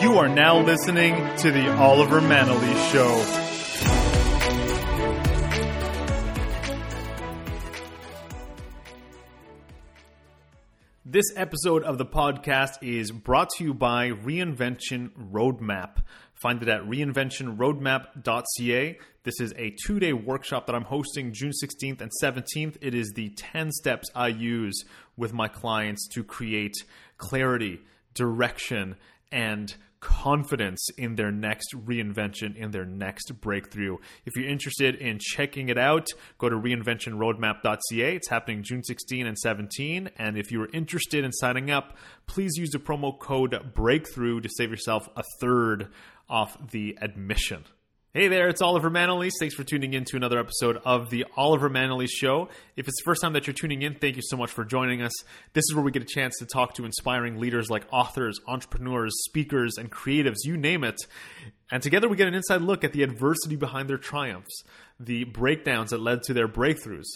You are now listening to The Oliver Manalese Show. This episode of the podcast is brought to you by Reinvention Roadmap. Find it at reinventionroadmap.ca. This is a two day workshop that I'm hosting June 16th and 17th. It is the 10 steps I use with my clients to create clarity, direction, and confidence in their next reinvention, in their next breakthrough. If you're interested in checking it out, go to reinventionroadmap.ca. It's happening June 16 and 17. And if you're interested in signing up, please use the promo code BREAKTHROUGH to save yourself a third off the admission. Hey there, it's Oliver Manalese. Thanks for tuning in to another episode of the Oliver Manalese Show. If it's the first time that you're tuning in, thank you so much for joining us. This is where we get a chance to talk to inspiring leaders like authors, entrepreneurs, speakers, and creatives, you name it. And together we get an inside look at the adversity behind their triumphs, the breakdowns that led to their breakthroughs.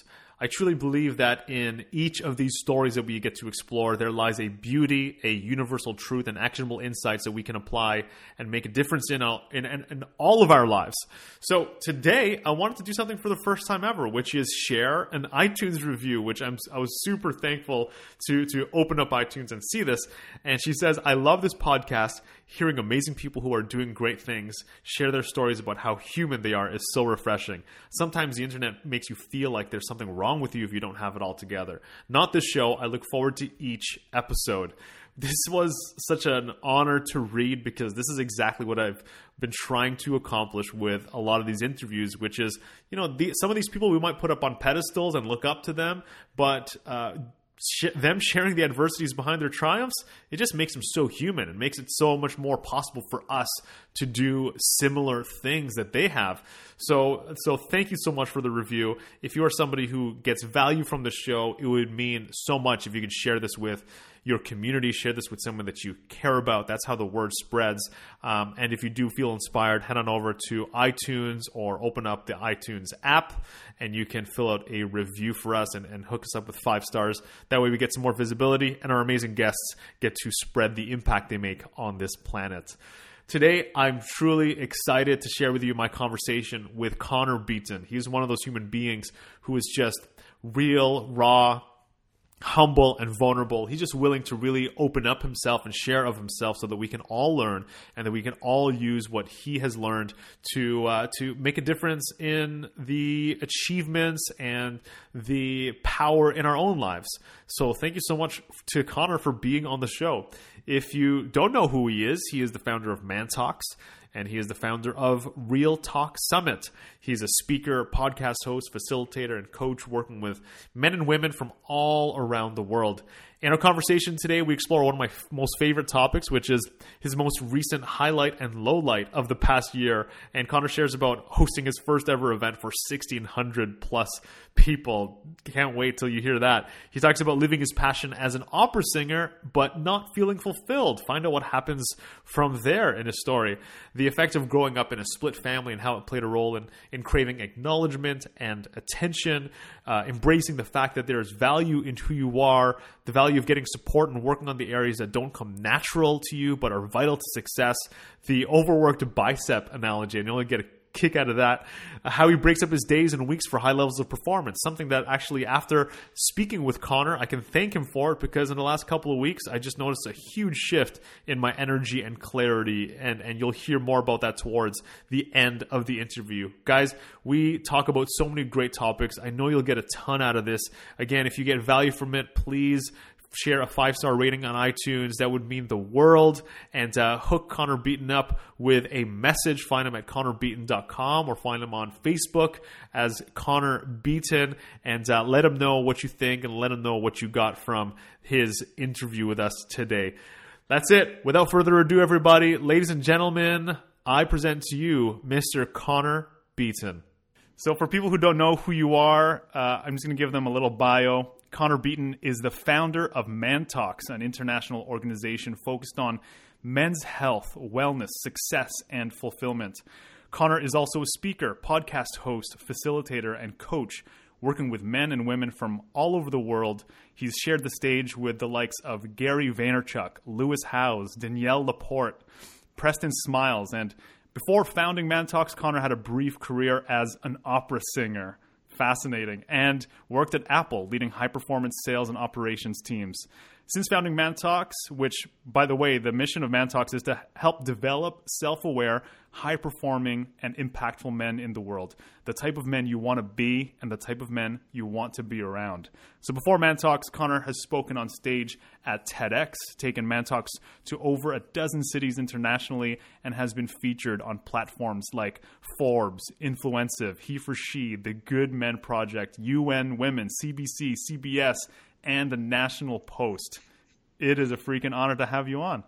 I truly believe that in each of these stories that we get to explore, there lies a beauty, a universal truth, and actionable insights that we can apply and make a difference in all, in, in, in all of our lives. So today, I wanted to do something for the first time ever, which is share an iTunes review, which I'm, I was super thankful to, to open up iTunes and see this. And she says, I love this podcast hearing amazing people who are doing great things share their stories about how human they are is so refreshing. Sometimes the internet makes you feel like there's something wrong with you if you don't have it all together. Not this show. I look forward to each episode. This was such an honor to read because this is exactly what I've been trying to accomplish with a lot of these interviews, which is, you know, the, some of these people we might put up on pedestals and look up to them, but uh, sh- them sharing the adversities behind their triumphs, it just makes them so human. It makes it so much more possible for us to do similar things that they have. So, so thank you so much for the review. If you are somebody who gets value from the show, it would mean so much if you could share this with your community, share this with someone that you care about. That's how the word spreads. Um, and if you do feel inspired, head on over to iTunes or open up the iTunes app and you can fill out a review for us and, and hook us up with five stars. That way we get some more visibility and our amazing guests get to spread the impact they make on this planet. Today, I'm truly excited to share with you my conversation with Connor Beaton. He's one of those human beings who is just real, raw, humble and vulnerable. He's just willing to really open up himself and share of himself so that we can all learn and that we can all use what he has learned to uh, to make a difference in the achievements and the power in our own lives. So thank you so much to Connor for being on the show. If you don't know who he is, he is the founder of ManTalks and he is the founder of Real Talk Summit. He's a speaker, podcast host, facilitator, and coach working with men and women from all around the world. In our conversation today, we explore one of my f- most favorite topics, which is his most recent highlight and lowlight of the past year. And Connor shares about hosting his first ever event for 1,600 plus people. Can't wait till you hear that. He talks about living his passion as an opera singer, but not feeling fulfilled. Find out what happens from there in his story. The effect of growing up in a split family and how it played a role in, in craving acknowledgement and attention, uh, embracing the fact that there is value in who you are, the value of getting support and working on the areas that don't come natural to you but are vital to success, the overworked bicep analogy, and you only get a kick out of that. How he breaks up his days and weeks for high levels of performance. Something that actually, after speaking with Connor, I can thank him for it because in the last couple of weeks, I just noticed a huge shift in my energy and clarity. And, and you'll hear more about that towards the end of the interview. Guys, we talk about so many great topics. I know you'll get a ton out of this. Again, if you get value from it, please share a five star rating on iTunes. That would mean the world. And uh, hook Connor Beaton up with a message. Find him at connorbeaton.com or find him on Facebook as Connor Beaton and uh, let him know what you think and let him know what you got from his interview with us today. That's it. Without further ado, everybody, ladies and gentlemen, I present to you Mr. Connor Beaton. So, for people who don't know who you are, uh, I'm just going to give them a little bio. Connor Beaton is the founder of ManTalks, an international organization focused on men's health, wellness, success, and fulfillment. Connor is also a speaker, podcast host, facilitator, and coach, working with men and women from all over the world. He's shared the stage with the likes of Gary Vaynerchuk, Lewis Howes, Danielle Laporte, Preston Smiles. And before founding ManTalks, Connor had a brief career as an opera singer. Fascinating. And worked at Apple, leading high performance sales and operations teams. Since founding ManTalks, which, by the way, the mission of ManTalks is to help develop self aware, high performing, and impactful men in the world. The type of men you want to be and the type of men you want to be around. So before ManTalks, Connor has spoken on stage at TEDx, taken ManTalks to over a dozen cities internationally, and has been featured on platforms like Forbes, Influencive, He for She, The Good Men Project, UN Women, CBC, CBS, and the National Post. It is a freaking honor to have you on.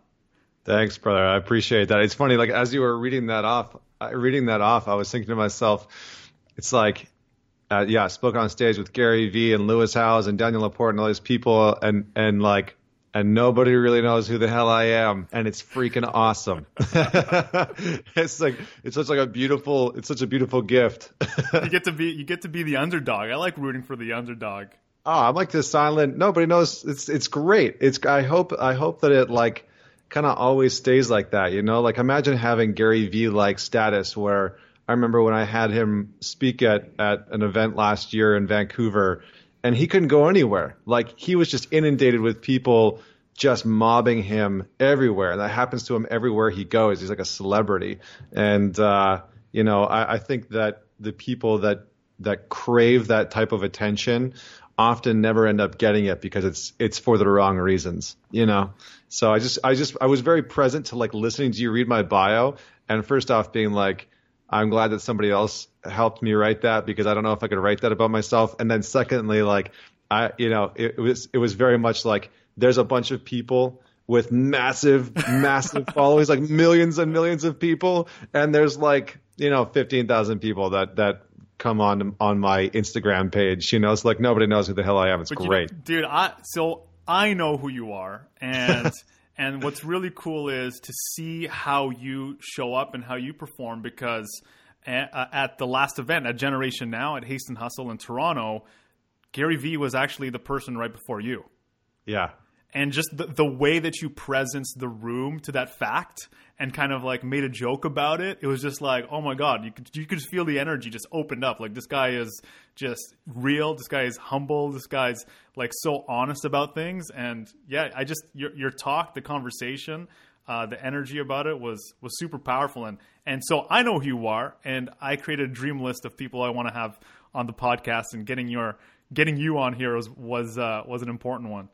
Thanks, brother. I appreciate that. It's funny, like as you were reading that off, reading that off, I was thinking to myself, it's like, uh, yeah, I spoke on stage with Gary Vee and Lewis Howes and Daniel Laporte and all these people, and and like, and nobody really knows who the hell I am, and it's freaking awesome. it's like it's such like a beautiful, it's such a beautiful gift. you get to be you get to be the underdog. I like rooting for the underdog oh, I'm like this silent. Nobody knows. It's it's great. It's I hope I hope that it like kind of always stays like that. You know, like imagine having Gary Vee like status where I remember when I had him speak at at an event last year in Vancouver, and he couldn't go anywhere. Like he was just inundated with people just mobbing him everywhere. And that happens to him everywhere he goes. He's like a celebrity. And, uh, you know, I, I think that the people that, that crave that type of attention often never end up getting it because it's it's for the wrong reasons, you know. So I just I just I was very present to like listening to you read my bio and first off being like I'm glad that somebody else helped me write that because I don't know if I could write that about myself. And then secondly, like I you know it, it was it was very much like there's a bunch of people with massive massive followings like millions and millions of people and there's like you know 15,000 people that that come on on my Instagram page. You know, it's like nobody knows who the hell I am. It's but great, you, dude. I so I know who you are, and and what's really cool is to see how you show up and how you perform because at, uh, at the last event at Generation Now at Haste and Hustle in Toronto, Gary Vee was actually the person right before you. Yeah, and just the, the way that you presence the room to that fact and kind of like made a joke about it. It was just like, oh my god, you could you could feel the energy just opened up. Like this guy is just real. This guy is humble. This guy's like so honest about things. And yeah, I just your your talk, the conversation, uh, the energy about it was was super powerful. And and so I know who you are, and I created a dream list of people I want to have on the podcast, and getting your getting you on here was was uh, was an important one.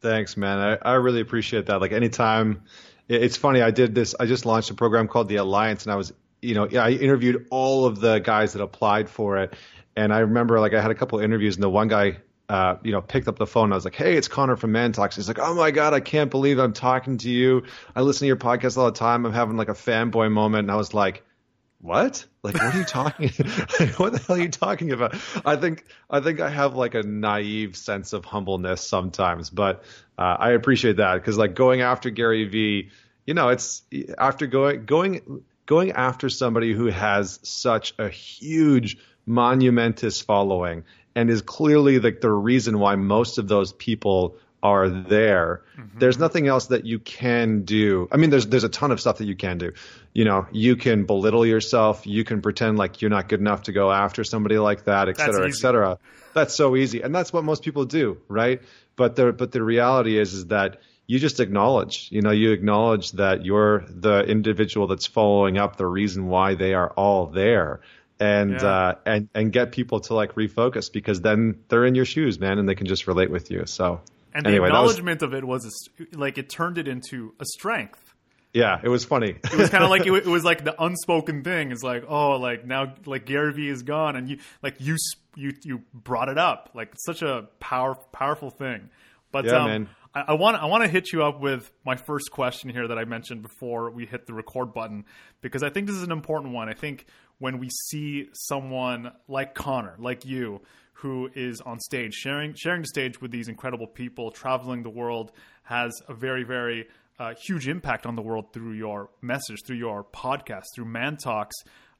Thanks, man. I, I really appreciate that. Like anytime it's funny. I did this. I just launched a program called the Alliance, and I was, you know, I interviewed all of the guys that applied for it. And I remember, like, I had a couple of interviews, and the one guy, uh, you know, picked up the phone. And I was like, "Hey, it's Connor from ManTalks." He's like, "Oh my god, I can't believe I'm talking to you. I listen to your podcast all the time. I'm having like a fanboy moment." And I was like, what? Like, what are you talking? what the hell are you talking about? I think I think I have like a naive sense of humbleness sometimes, but uh, I appreciate that because like going after Gary Vee, you know, it's after going going going after somebody who has such a huge monumentous following and is clearly like the reason why most of those people are there. Mm-hmm. There's nothing else that you can do. I mean, there's there's a ton of stuff that you can do. You know, you can belittle yourself. You can pretend like you're not good enough to go after somebody like that, et cetera, et cetera. That's so easy, and that's what most people do, right? But the but the reality is is that you just acknowledge. You know, you acknowledge that you're the individual that's following up the reason why they are all there and yeah. uh, and and get people to like refocus because then they're in your shoes, man, and they can just relate with you. So and the anyway, acknowledgement was, of it was a, like it turned it into a strength. Yeah, it was funny. it was kind of like it, it, was like the unspoken thing. It's like, oh, like now, like Gary Vee is gone, and you like you you you brought it up. Like such a power powerful thing. But yeah, um. I want I want to hit you up with my first question here that I mentioned before we hit the record button because I think this is an important one. I think when we see someone like Connor, like you, who is on stage sharing sharing the stage with these incredible people, traveling the world, has a very very uh, huge impact on the world through your message, through your podcast, through ManTalks.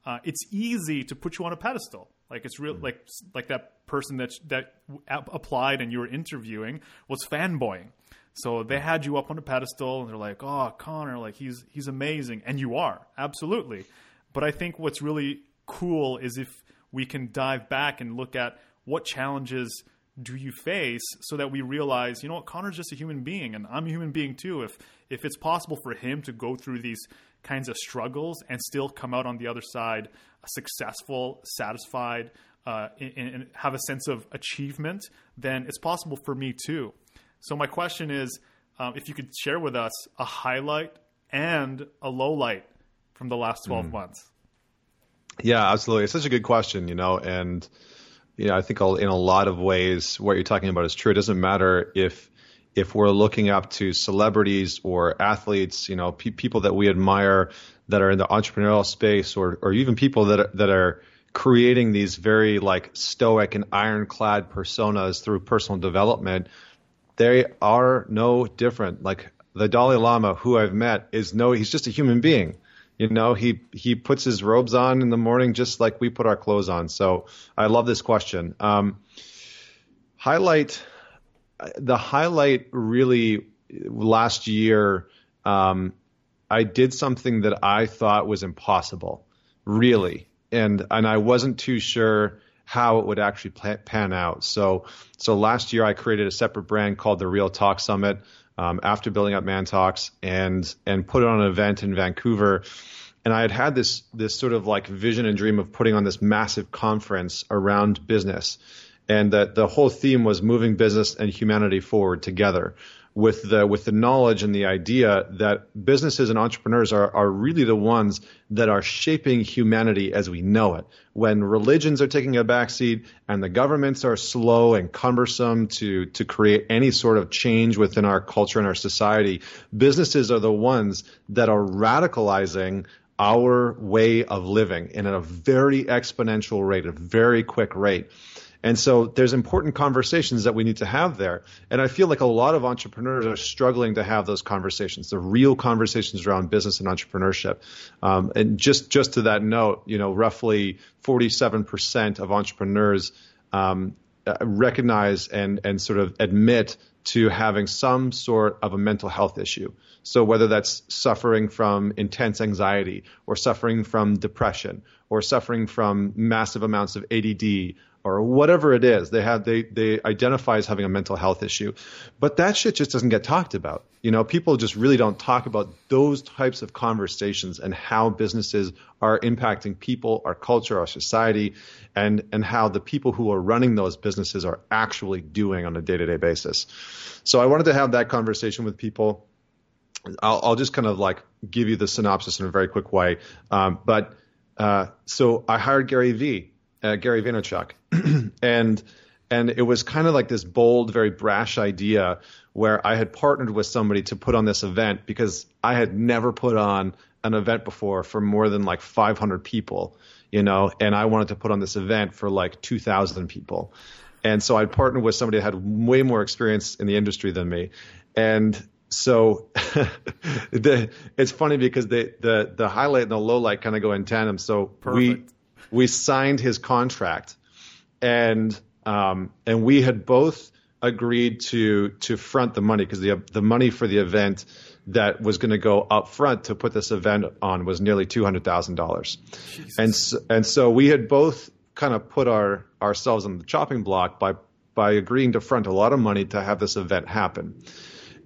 Uh, it's easy to put you on a pedestal, Like it's real, like like that person that that applied and you were interviewing was fanboying. So they had you up on a pedestal, and they're like, "Oh, Connor, like he's he's amazing," and you are absolutely. But I think what's really cool is if we can dive back and look at what challenges do you face so that we realize, you know what, Connor's just a human being and I'm a human being too. If if it's possible for him to go through these kinds of struggles and still come out on the other side successful, satisfied, uh, and, and have a sense of achievement, then it's possible for me too. So my question is, um, if you could share with us a highlight and a low light from the last 12 mm. months. Yeah, absolutely. It's such a good question, you know, and you know, I think in a lot of ways what you're talking about is true. It doesn't matter if if we're looking up to celebrities or athletes, you know, pe- people that we admire that are in the entrepreneurial space, or or even people that are, that are creating these very like stoic and ironclad personas through personal development, they are no different. Like the Dalai Lama, who I've met, is no, he's just a human being. You know, he he puts his robes on in the morning just like we put our clothes on. So I love this question. Um, highlight the highlight really last year. Um, I did something that I thought was impossible, really, and and I wasn't too sure how it would actually pan out. So so last year I created a separate brand called the Real Talk Summit um, after building up ManTalks and and put it on an event in Vancouver. And I had had this this sort of like vision and dream of putting on this massive conference around business, and that the whole theme was moving business and humanity forward together with the with the knowledge and the idea that businesses and entrepreneurs are are really the ones that are shaping humanity as we know it. When religions are taking a backseat and the governments are slow and cumbersome to to create any sort of change within our culture and our society, businesses are the ones that are radicalizing our way of living in a very exponential rate, a very quick rate. And so there's important conversations that we need to have there. And I feel like a lot of entrepreneurs are struggling to have those conversations, the real conversations around business and entrepreneurship. Um, and just, just to that note, you know, roughly 47% of entrepreneurs um, uh, recognize and, and sort of admit to having some sort of a mental health issue. So whether that's suffering from intense anxiety or suffering from depression or suffering from massive amounts of ADD or whatever it is they have they they identify as having a mental health issue. But that shit just doesn't get talked about. You know people just really don't talk about those types of conversations and how businesses are impacting people our culture our society and and how the people who are running those businesses are actually doing on a day-to-day basis. So i wanted to have that conversation with people. I'll, I'll just kind of like give you the synopsis in a very quick way. Um, but uh, so i hired gary vee uh, Gary Vaynerchuk, and and it was kind of like this bold, very brash idea where I had partnered with somebody to put on this event because I had never put on an event before for more than like 500 people, you know, and I wanted to put on this event for like 2,000 people. And so I partnered with somebody that had way more experience in the industry than me. And so the, it's funny because the, the, the highlight and the low light kind of go in tandem. So Perfect. we, we signed his contract, and um, and we had both agreed to to front the money because the the money for the event that was going to go up front to put this event on was nearly two hundred thousand dollars, and so, and so we had both kind of put our ourselves on the chopping block by by agreeing to front a lot of money to have this event happen,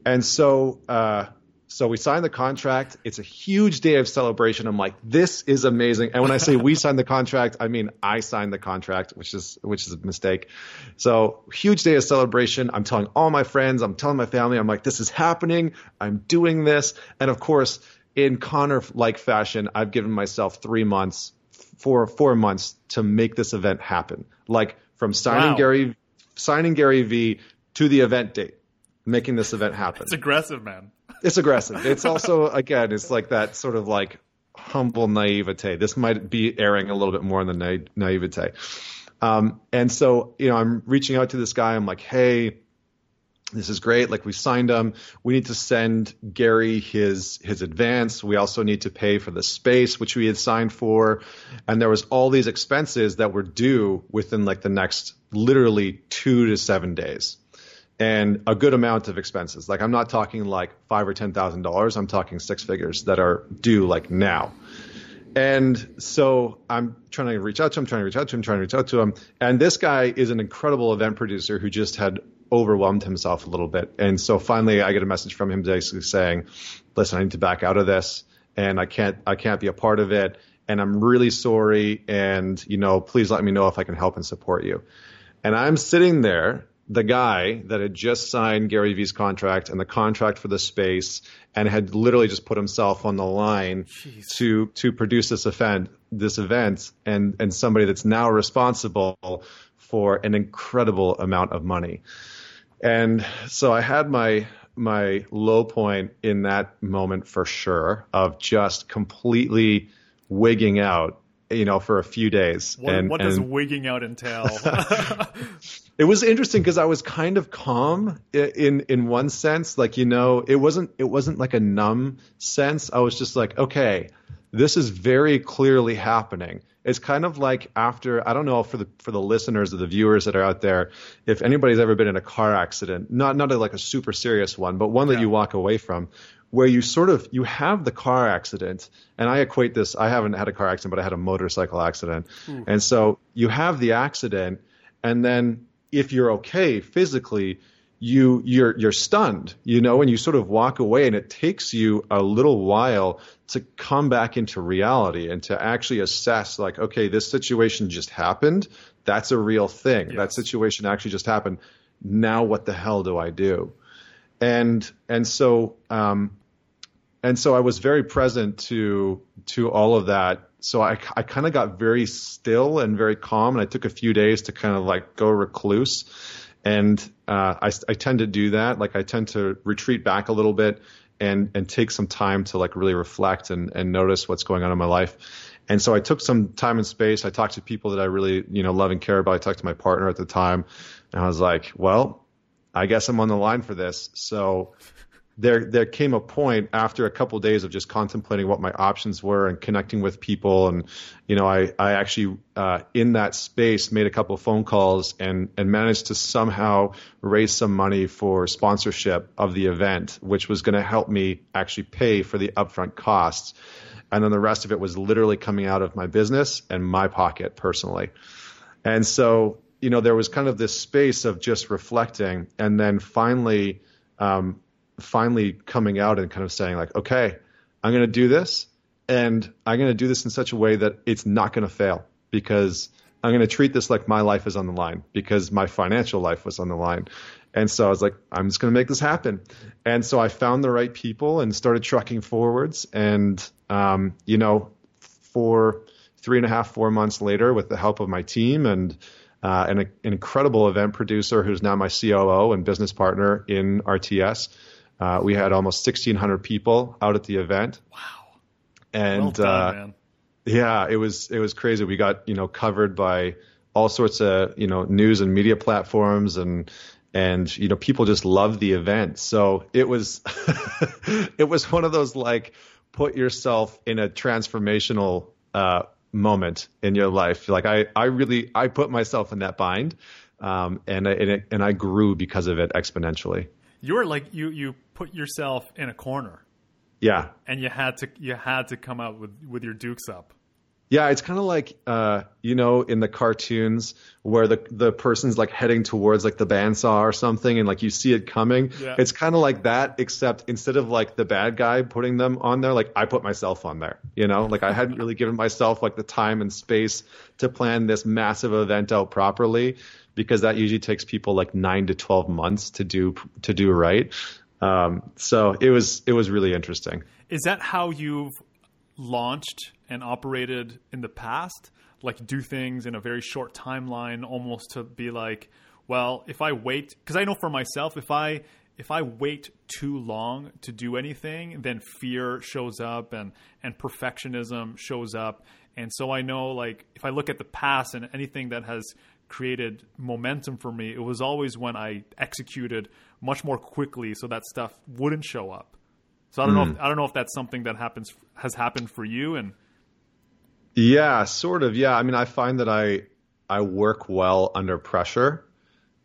and so. Uh, so we signed the contract. It's a huge day of celebration. I'm like, this is amazing. And when I say we signed the contract, I mean I signed the contract, which is which is a mistake. So huge day of celebration. I'm telling all my friends, I'm telling my family, I'm like, this is happening. I'm doing this. And of course, in Connor like fashion, I've given myself three months, four four months to make this event happen. Like from signing wow. Gary signing Gary Vee to the event date, making this event happen. It's aggressive, man. It's aggressive. It's also again, it's like that sort of like humble naivete. This might be airing a little bit more in the na- naivete. Um, and so, you know, I'm reaching out to this guy. I'm like, hey, this is great. Like we signed him. We need to send Gary his his advance. We also need to pay for the space which we had signed for, and there was all these expenses that were due within like the next literally two to seven days, and a good amount of expenses. Like I'm not talking like five or ten thousand dollars. I'm talking six figures that are due like now. And so I'm trying to reach out to him, trying to reach out to him, trying to reach out to him. And this guy is an incredible event producer who just had overwhelmed himself a little bit. And so finally I get a message from him basically saying, listen, I need to back out of this and I can't, I can't be a part of it. And I'm really sorry. And, you know, please let me know if I can help and support you. And I'm sitting there the guy that had just signed Gary Vee's contract and the contract for the space and had literally just put himself on the line Jeez. to to produce this event this event and and somebody that's now responsible for an incredible amount of money. And so I had my my low point in that moment for sure of just completely wigging out you know, for a few days. What, and, what does and, wigging out entail? it was interesting because I was kind of calm in in one sense, like you know, it wasn't it wasn't like a numb sense. I was just like, okay, this is very clearly happening. It's kind of like after I don't know for the for the listeners or the viewers that are out there, if anybody's ever been in a car accident, not not a, like a super serious one, but one that yeah. you walk away from, where you sort of you have the car accident and i equate this i haven't had a car accident but i had a motorcycle accident. Mm. and so you have the accident and then if you're okay physically you you're you're stunned you know and you sort of walk away and it takes you a little while to come back into reality and to actually assess like okay this situation just happened. That's a real thing. Yes. that situation actually just happened. Now what the hell do i do? And and so um, and so I was very present to to all of that. So I, I kind of got very still and very calm, and I took a few days to kind of like go recluse. And uh, I, I tend to do that. Like I tend to retreat back a little bit and and take some time to like really reflect and and notice what's going on in my life. And so I took some time and space. I talked to people that I really you know love and care about. I talked to my partner at the time, and I was like, well, I guess I'm on the line for this. So there there came a point after a couple of days of just contemplating what my options were and connecting with people and you know I I actually uh, in that space made a couple of phone calls and and managed to somehow raise some money for sponsorship of the event which was going to help me actually pay for the upfront costs. And then the rest of it was literally coming out of my business and my pocket personally. And so you know there was kind of this space of just reflecting and then finally um, finally coming out and kind of saying like, okay, I'm going to do this and I'm going to do this in such a way that it's not going to fail because I'm going to treat this like my life is on the line because my financial life was on the line. And so I was like, I'm just going to make this happen. And so I found the right people and started trucking forwards. And, um, you know, for three and a half, four months later, with the help of my team and uh, an, an incredible event producer who's now my COO and business partner in RTS, uh, we had almost 1,600 people out at the event. Wow! And well done, uh, yeah, it was it was crazy. We got you know covered by all sorts of you know news and media platforms and and you know people just loved the event. So it was it was one of those like put yourself in a transformational uh, moment in your life. Like I I really I put myself in that bind. Um, and, and, it, and I grew because of it exponentially you were like you you put yourself in a corner. Yeah. And you had to you had to come out with with your dukes up. Yeah, it's kind of like uh, you know in the cartoons where the the person's like heading towards like the bandsaw or something, and like you see it coming. Yeah. It's kind of like that, except instead of like the bad guy putting them on there, like I put myself on there. You know, like I hadn't really given myself like the time and space to plan this massive event out properly because that usually takes people like nine to twelve months to do to do right. Um, so it was it was really interesting. Is that how you've launched and operated in the past? Like do things in a very short timeline, almost to be like, well, if I wait, because I know for myself, if I if I wait too long to do anything, then fear shows up and and perfectionism shows up. And so I know like if I look at the past and anything that has created momentum for me, it was always when I executed much more quickly, so that stuff wouldn't show up. So I don't mm. know. If, I don't know if that's something that happens has happened for you. And yeah, sort of. Yeah, I mean, I find that I I work well under pressure.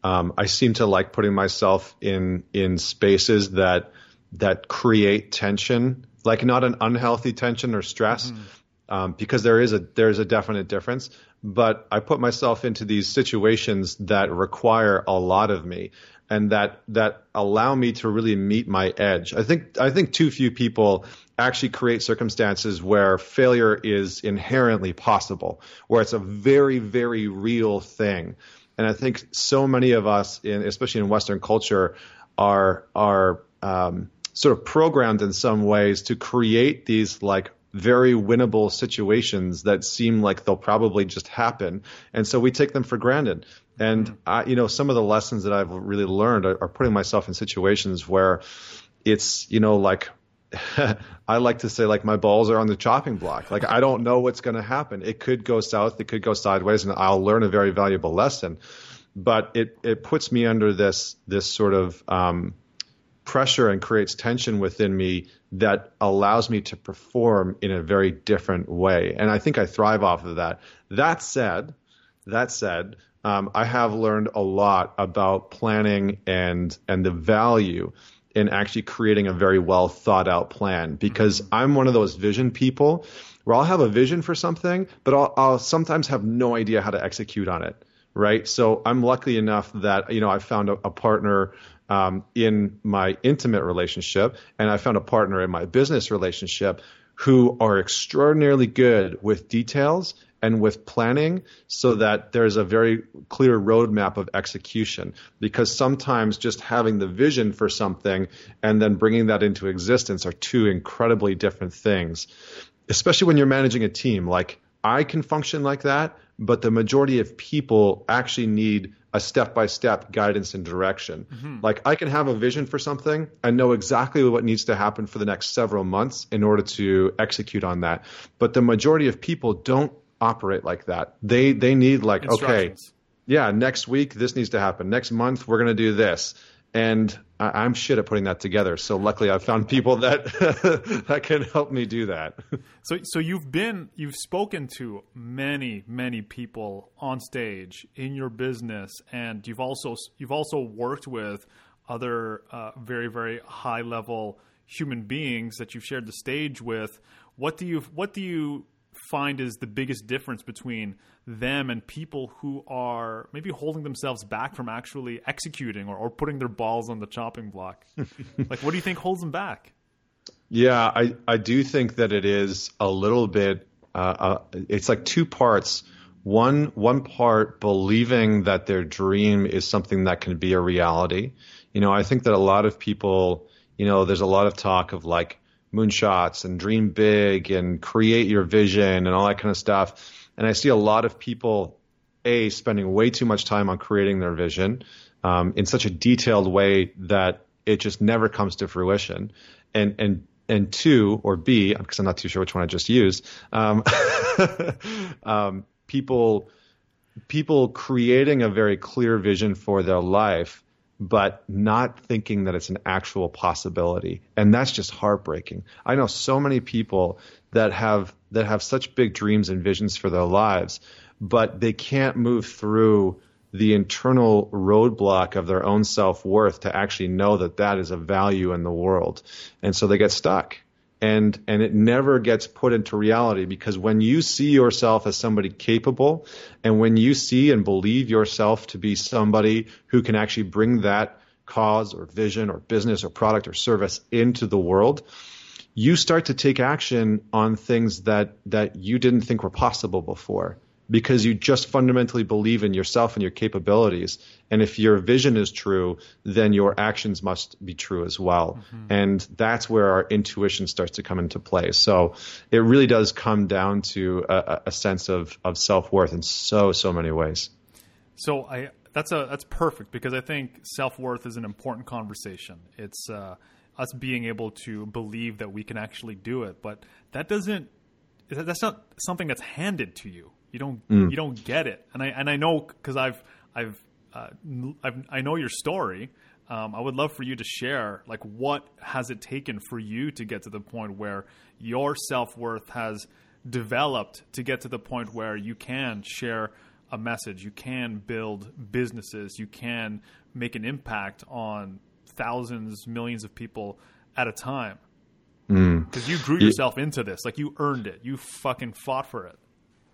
Um, I seem to like putting myself in in spaces that that create tension, like not an unhealthy tension or stress, mm-hmm. um, because there is a there's a definite difference. But I put myself into these situations that require a lot of me and that that allow me to really meet my edge. I think I think too few people actually create circumstances where failure is inherently possible, where it's a very very real thing. And I think so many of us, in, especially in Western culture, are are um, sort of programmed in some ways to create these like very winnable situations that seem like they'll probably just happen, and so we take them for granted. And mm-hmm. I, you know, some of the lessons that I've really learned are, are putting myself in situations where it's you know like I like to say like my balls are on the chopping block. Like I don't know what's going to happen. It could go south, it could go sideways, and I'll learn a very valuable lesson. But it it puts me under this this sort of um, pressure and creates tension within me that allows me to perform in a very different way. And I think I thrive off of that. That said, that said, um, I have learned a lot about planning and and the value in actually creating a very well thought out plan because mm-hmm. I'm one of those vision people where I'll have a vision for something, but I'll, I'll sometimes have no idea how to execute on it. Right. So I'm lucky enough that, you know, I found a, a partner um, in my intimate relationship, and I found a partner in my business relationship who are extraordinarily good with details and with planning so that there's a very clear roadmap of execution. Because sometimes just having the vision for something and then bringing that into existence are two incredibly different things, especially when you're managing a team. Like I can function like that, but the majority of people actually need a step by step guidance and direction. Mm-hmm. Like I can have a vision for something and know exactly what needs to happen for the next several months in order to execute on that. But the majority of people don't operate like that. They they need like okay, yeah, next week this needs to happen. Next month we're going to do this and I, am shit at putting that together. So luckily, I've found people that that can help me do that. So, so you've been you've spoken to many many people on stage in your business, and you've also you've also worked with other uh, very very high level human beings that you've shared the stage with. What do you what do you find is the biggest difference between them and people who are maybe holding themselves back from actually executing or, or putting their balls on the chopping block? like, what do you think holds them back? Yeah, I, I do think that it is a little bit, uh, uh, it's like two parts. One, one part believing that their dream is something that can be a reality. You know, I think that a lot of people, you know, there's a lot of talk of like, moonshots and dream big and create your vision and all that kind of stuff. And I see a lot of people, A, spending way too much time on creating their vision um, in such a detailed way that it just never comes to fruition. And, and, and two, or B, because I'm not too sure which one I just used, um, um, people, people creating a very clear vision for their life but not thinking that it's an actual possibility. And that's just heartbreaking. I know so many people that have that have such big dreams and visions for their lives, but they can't move through the internal roadblock of their own self-worth to actually know that that is a value in the world. And so they get stuck and and it never gets put into reality because when you see yourself as somebody capable and when you see and believe yourself to be somebody who can actually bring that cause or vision or business or product or service into the world you start to take action on things that that you didn't think were possible before because you just fundamentally believe in yourself and your capabilities. And if your vision is true, then your actions must be true as well. Mm-hmm. And that's where our intuition starts to come into play. So it really does come down to a, a sense of, of self worth in so, so many ways. So I, that's a, that's perfect because I think self worth is an important conversation. It's, uh, us being able to believe that we can actually do it, but that doesn't, that's not something that's handed to you You don't you don't get it, and I and I know because I've I've, uh, I've I know your story. Um, I would love for you to share like what has it taken for you to get to the point where your self worth has developed to get to the point where you can share a message, you can build businesses, you can make an impact on thousands, millions of people at a time. Because you grew yourself into this, like you earned it, you fucking fought for it.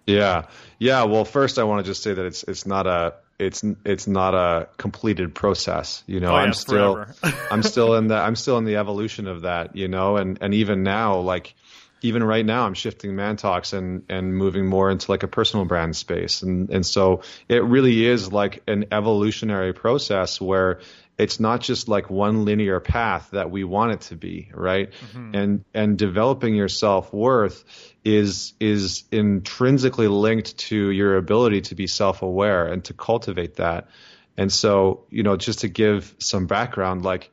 Yeah, yeah. Well, first I want to just say that it's it's not a it's it's not a completed process. You know, Oh, yeah, I'm still. I'm still in the I'm still in the evolution of that. You know, and and even now, like even right now, I'm shifting ManTalks and and moving more into like a personal brand space, and and so it really is like an evolutionary process where it's not just like one linear path that we want it to be, right? Mm-hmm. And and developing your self worth is is intrinsically linked to your ability to be self aware and to cultivate that. And so, you know, just to give some background, like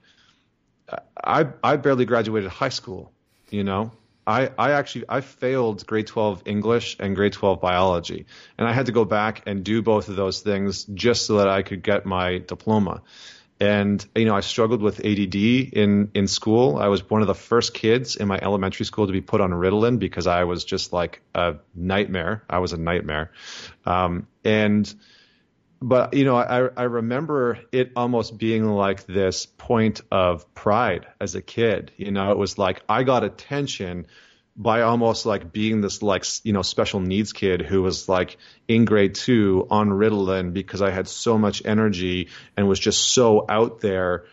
I I barely graduated high school, you know. I, I actually I failed grade 12 English and grade 12 biology and I had to go back and do both of those things just so that I could get my diploma. And you know, I struggled with ADD in in school. I was one of the first kids in my elementary school to be put on Ritalin because I was just like a nightmare. I was a nightmare. Um, and but you know, I, I remember it almost being like this point of pride as a kid. You know, it was like I got attention by almost like being this like you know special needs kid who was like in grade two on Ritalin because I had so much energy and was just so out there.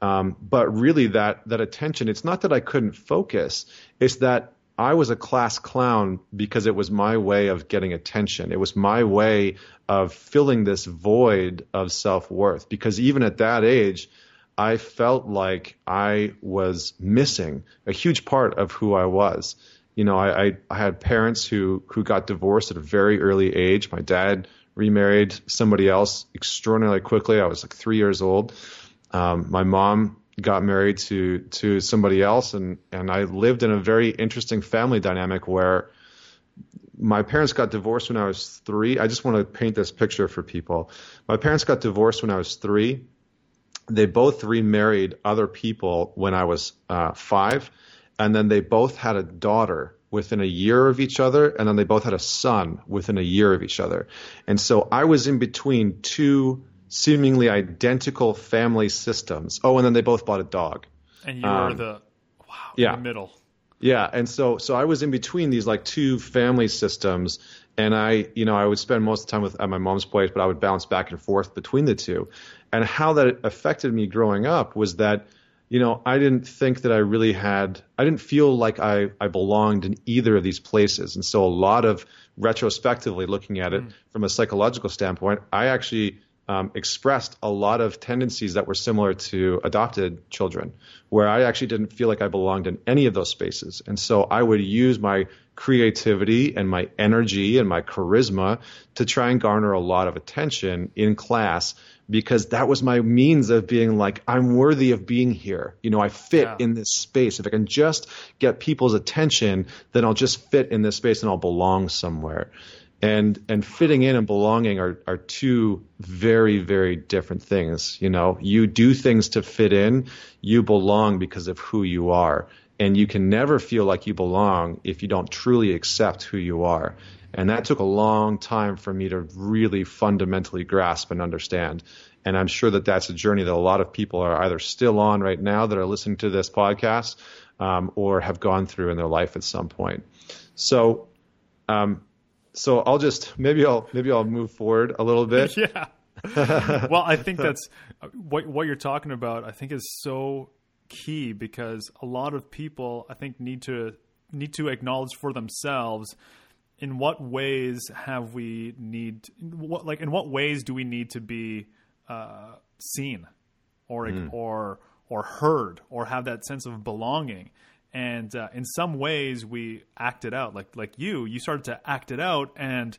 Um, but really, that that attention, it's not that I couldn't focus; it's that I was a class clown because it was my way of getting attention. It was my way of filling this void of self worth. Because even at that age, I felt like I was missing a huge part of who I was. You know, I, I, I had parents who, who got divorced at a very early age. My dad remarried somebody else extraordinarily quickly. I was like three years old. Um, my mom got married to to somebody else and and I lived in a very interesting family dynamic where my parents got divorced when I was 3. I just want to paint this picture for people. My parents got divorced when I was 3. They both remarried other people when I was uh, 5 and then they both had a daughter within a year of each other and then they both had a son within a year of each other. And so I was in between two seemingly identical family systems. Oh, and then they both bought a dog. And you were the wow, yeah. in the middle. Yeah, and so so I was in between these like two family systems, and I you know I would spend most of the time with at my mom's place, but I would bounce back and forth between the two, and how that affected me growing up was that you know I didn't think that I really had I didn't feel like I I belonged in either of these places, and so a lot of retrospectively looking at it mm. from a psychological standpoint, I actually um, expressed a lot of tendencies that were similar to adopted children, where I actually didn't feel like I belonged in any of those spaces. And so I would use my creativity and my energy and my charisma to try and garner a lot of attention in class because that was my means of being like, I'm worthy of being here. You know, I fit Yeah. in this space. If I can just get people's attention, then I'll just fit in this space and I'll belong somewhere and and fitting in and belonging are are two very very different things you know? You do things to fit in. You belong because of who you are. And you can never feel like you belong if you don't truly accept who you are. And that took a long time for me to really fundamentally grasp and understand. And i'm sure that that's a journey that a lot of people are either still on right now that are listening to this podcast um, or have gone through in their life at some point. So um, so I'll just maybe I'll maybe I'll move forward a little bit. yeah. well, I think that's what what you're talking about. I think is so key because a lot of people I think need to need to acknowledge for themselves in what ways have we need what like in what ways do we need to be uh, seen or or or heard or have that sense of belonging and uh, in some ways we act it out like like you you started to act it out and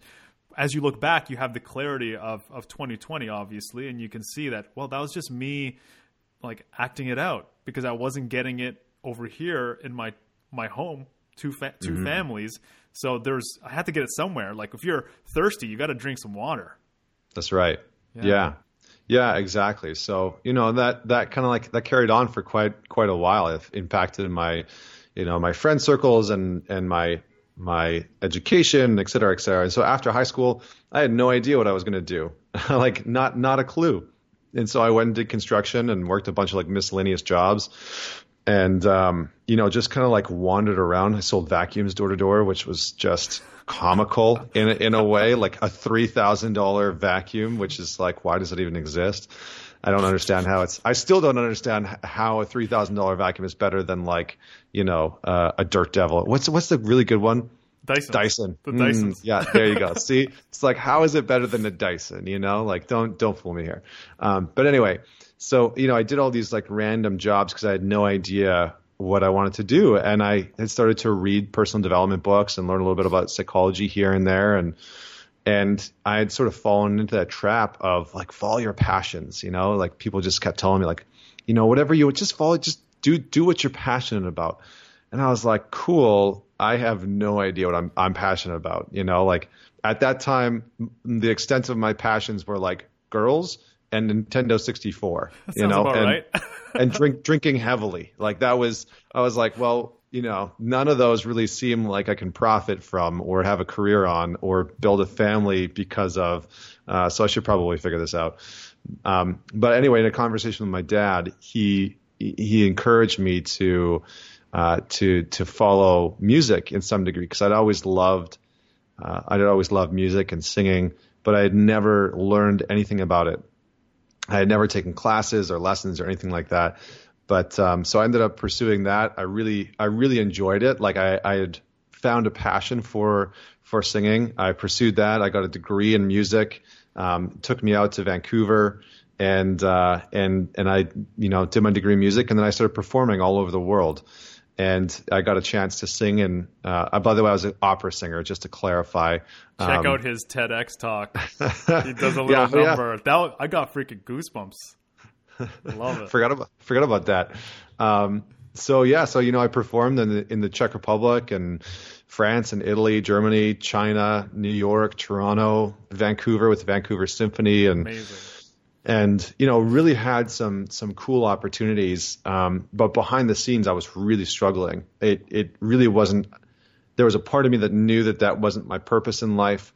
as you look back you have the clarity of of 2020 obviously and you can see that well that was just me like acting it out because I wasn't getting it over here in my my home two fa- 2 Mm-hmm. families. So there's I had to get it somewhere. Like if you're thirsty, you got to drink some water. That's right. Yeah. yeah. Exactly. So, you know, that that kind of like that carried on for quite quite a while. It impacted my, you know, my friend circles and and my my education, et cetera, et cetera. And so after high school, I had no idea what I was going to do. like not not a clue. And so I went and did construction and worked a bunch of like miscellaneous jobs and um, you know just kind of like wandered around. I sold vacuums door to door, which was just comical in a, in a way, like a three thousand dollar vacuum, which is like why does it even exist? I don't understand how it's. I still don't understand how a three thousand dollar vacuum is better than like you know uh, a Dirt Devil. What's what's the really good one? Dyson. Dyson. The Mm, Dysons. yeah, there you go. See, it's like how is it better than a Dyson? You know, like don't don't fool me here. Um, but anyway, so you know, I did all these like random jobs because I had no idea what I wanted to do, and I had started to read personal development books and learn a little bit about psychology here and there, and and I had sort of fallen into that trap of like follow your passions. You know, like people just kept telling me like, you know, whatever you just follow, just do do what you're passionate about. And I was like, cool. I have no idea what I'm I'm passionate about. You know, like at that time, the extent of my passions were like girls and Nintendo 64. you know, and, right. and drink drinking heavily. Like that was I was like, well, you know, none of those really seem like I can profit from or have a career on or build a family because of. Uh, so I should probably figure this out. Um, but anyway, in a conversation with my dad, he he encouraged me to uh, to to follow music in some degree because I'd always loved uh, I'd always loved music and singing, but I had never learned anything about it. I had never taken classes or lessons or anything like that. But um, so I ended up pursuing that. I really I really enjoyed it. Like I, I had found a passion for for singing. I pursued that. I got a degree in music. Um, took me out to Vancouver and uh, and and I you know did my degree in music and then I started performing all over the world. And I got a chance to sing. And uh, by the way, I was an opera singer. Just to clarify, Check Um, out his TEDx talk. He does a little Yeah, yeah. number. That I got freaking goosebumps. Love it. forgot about forgot about that. Um, so yeah, so you know, I performed in the in the Czech Republic and France and Italy, Germany, China, New York, Toronto, Vancouver with the Vancouver Symphony, and Amazing. And you know, really had some some cool opportunities. Um, but behind the scenes, I was really struggling. It it really wasn't. There was a part of me that knew that that wasn't my purpose in life.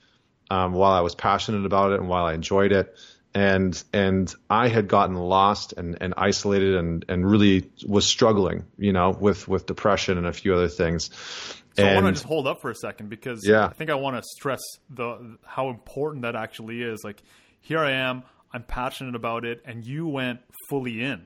Um, while I was passionate about it and while I enjoyed it, and and I had gotten lost and, and isolated and, and really was struggling, you know, with, with depression and a few other things. So I want to just hold up for a second because Yeah. I think I want to stress the how important that actually is. Like here I am, I'm passionate about it, and you went fully in.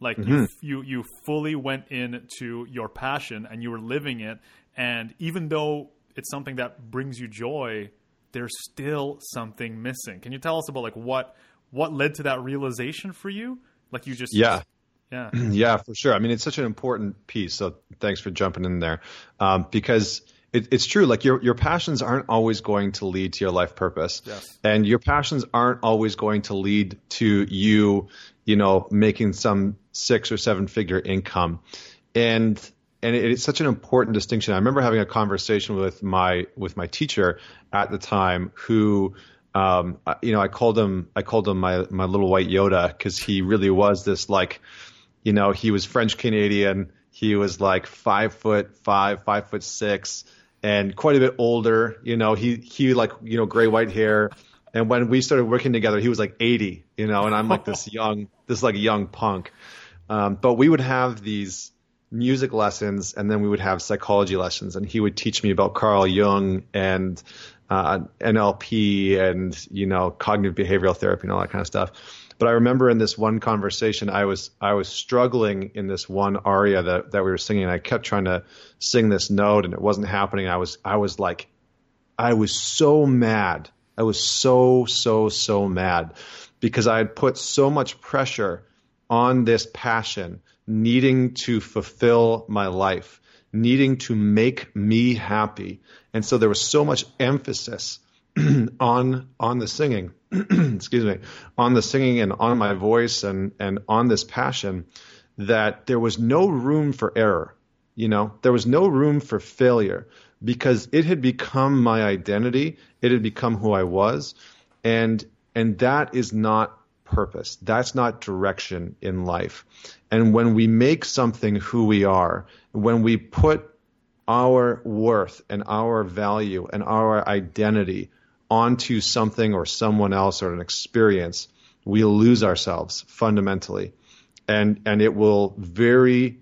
Like Mm-hmm. you, you you fully went into your passion and you were living it. And even though it's something that brings you joy, there's still something missing. Can you tell us about like what what led to that realization for you? Like you just yeah, yeah yeah, for sure. I mean, it's such an important piece. So thanks for jumping in there, um, because it, it's true. Like your your passions aren't always going to lead to your life purpose, Yes. and your passions aren't always going to lead to you, you know, making some six or seven figure income, and and it, it's such an important distinction. I remember having a conversation with my with my teacher at the time who um, I- you know, I called him, I called him my, my little white Yoda because he really was this like, you know, he was French Canadian. He was like five foot five, five foot six, and quite a bit older. You know, he he like you know gray white hair. And when we started working together, he was like 80. You know, and I'm like this young, this like young punk. Um, but we would have these music lessons and then we would have psychology lessons and he would teach me about Carl Jung and uh, NLP and you know cognitive behavioral therapy and all that kind of stuff. But I remember in this one conversation, I was I was struggling in this one aria that, that we were singing. And I kept trying to sing this note, and it wasn't happening. I was I was like, I was so mad. I was so so so mad because I had put so much pressure on this passion, needing to fulfill my life, needing to make me happy. And so there was so much emphasis on on the singing, excuse me, on the singing and on my voice and and on this passion that there was no room for error. You know, there was no room for failure because it had become my identity. It had become who I was. And, and that is not purpose. That's not direction in life. And when we make something who we are, when we put our worth and our value and our identity onto something or someone else or an experience, we lose ourselves fundamentally. And, and it will very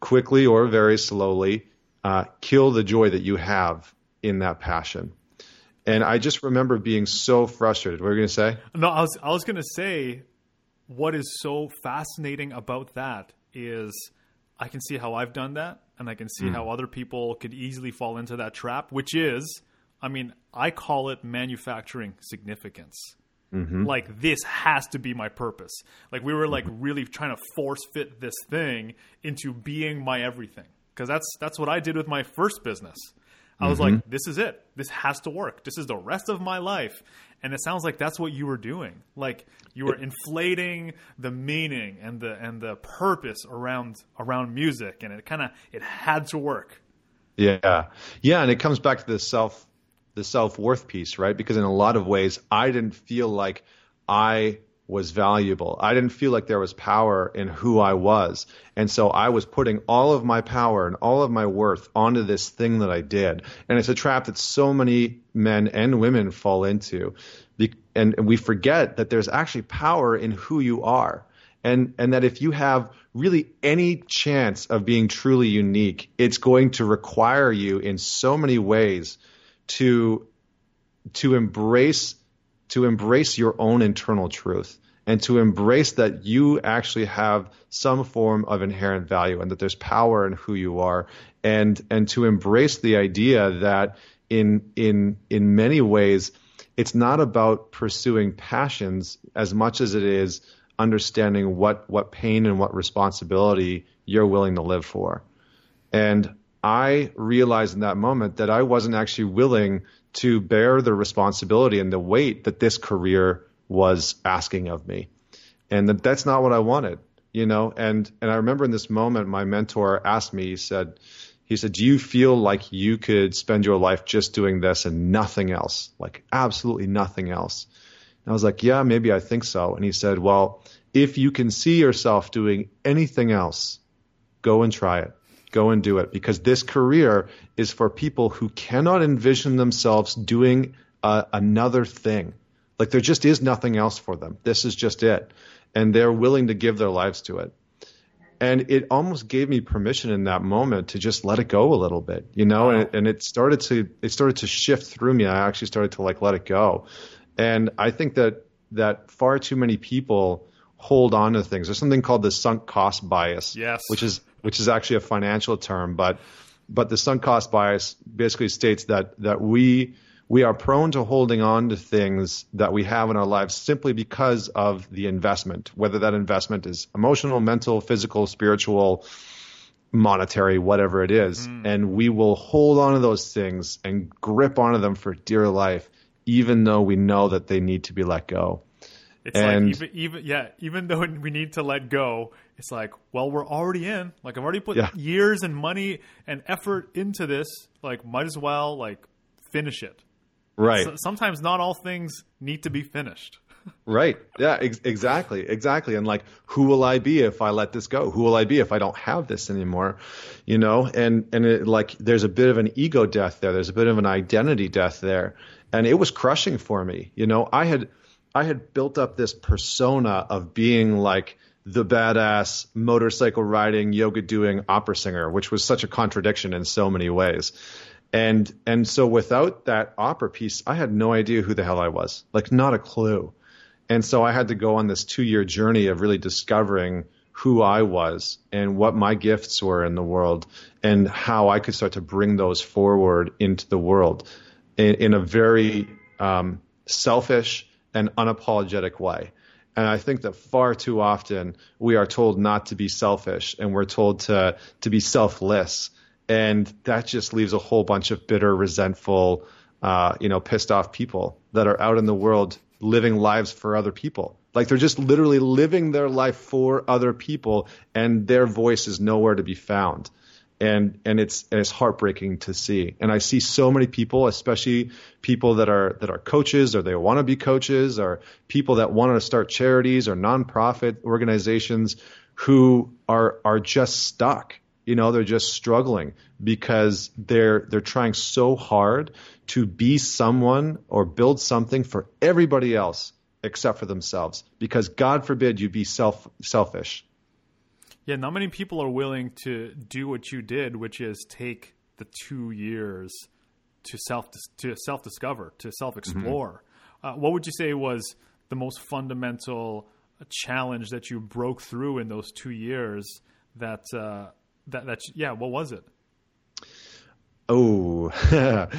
quickly or very slowly uh, kill the joy that you have in that passion. And I just remember being so frustrated. What were you going to say? No, I was I was going to say what is so fascinating about that is I can see how I've done that and I can see mm. how other people could easily fall into that trap, which is I mean, I call it manufacturing significance. Mm-hmm. Like this has to be my purpose. Like we were like really trying to force fit this thing into being my everything. Because that's that's what I did with my first business. I was mm-hmm. like, this is it. This has to work. This is the rest of my life. And it sounds like that's what you were doing. Like you were inflating the meaning and the and the purpose around around music and it kind of it had to work. Yeah. Yeah, and it comes back to the self the self-worth piece, right? Because in a lot of ways I didn't feel like I was valuable. I didn't feel like there was power in who I was. And so I was putting all of my power and all of my worth onto this thing that I did. And it's a trap that so many men and women fall into. And we forget that there's actually power in who you are. And, and that if you have really any chance of being truly unique, it's going to require you in so many ways to, to embrace to embrace your own internal truth and to embrace that you actually have some form of inherent value and that there's power in who you are and and to embrace the idea that in in in many ways it's not about pursuing passions as much as it is understanding what what pain and what responsibility you're willing to live for. And I realized in that moment that I wasn't actually willing to bear the responsibility and the weight that this career was asking of me. And that that's not what I wanted, you know? And, and I remember in this moment, my mentor asked me, he said, he said, do you feel like you could spend your life just doing this and nothing else? Like absolutely nothing else. And I was like, yeah, maybe I think so. And he said, well, if you can see yourself doing anything else, go and try it go and do it because this career is for people who cannot envision themselves doing uh, another thing. Like there just is nothing else for them. This is just it. And they're willing to give their lives to it. And it almost gave me permission in that moment to just let it go a little bit, you know, and, it, and it started to, it started to shift through me. I actually started to like let it go. And I think that, that far too many people hold on to things. There's something called the sunk cost bias, yes. which is which is actually a financial term, but but the sunk cost bias basically states that that we we are prone to holding on to things that we have in our lives simply because of the investment, whether that investment is emotional, mental, physical, spiritual, monetary, whatever it is. Mm. And we will hold on to those things and grip onto them for dear life, even though we know that they need to be let go. It's and, like even even yeah, even though we need to let go, it's like, well, we're already in. Like I've already put yeah. years and money and effort into this. Like might as well like finish it. Right. So, sometimes not all things need to be finished. right. Yeah, ex- exactly. Exactly. And like who will I be if I let this go? Who will I be if I don't have this anymore? You know, and and it, like there's a bit of an ego death there. There's a bit of an identity death there. And it was crushing for me. You know, I had I had built up this persona of being like the badass motorcycle riding, yoga doing opera singer, which was such a contradiction in so many ways. And and so without that opera piece, I had no idea who the hell I was. Like not a clue. And so I had to go on this 2-year journey of really discovering who I was and what my gifts were in the world and how I could start to bring those forward into the world in, in a very um, selfish and unapologetic way. And I think that far too often we are told not to be selfish and we're told to, to be selfless. And that just leaves a whole bunch of bitter, resentful, uh, you know, pissed off people that are out in the world living lives for other people. Like they're just literally living their life for other people and their voice is nowhere to be found. And and it's and it's heartbreaking to see. And I see so many people, especially people that are that are coaches or they want to be coaches, or people that want to start charities or nonprofit organizations who are are just stuck. You know, they're just struggling because they're they're trying so hard to be someone or build something for everybody else except for themselves. Because God forbid you be self selfish. Yeah, not many people are willing to do what you did, which is take the two years to self to self discover, to self explore. Mm-hmm. Uh, what would you say was the most fundamental challenge that you broke through in those two years? That uh, that that yeah, what was it? Oh,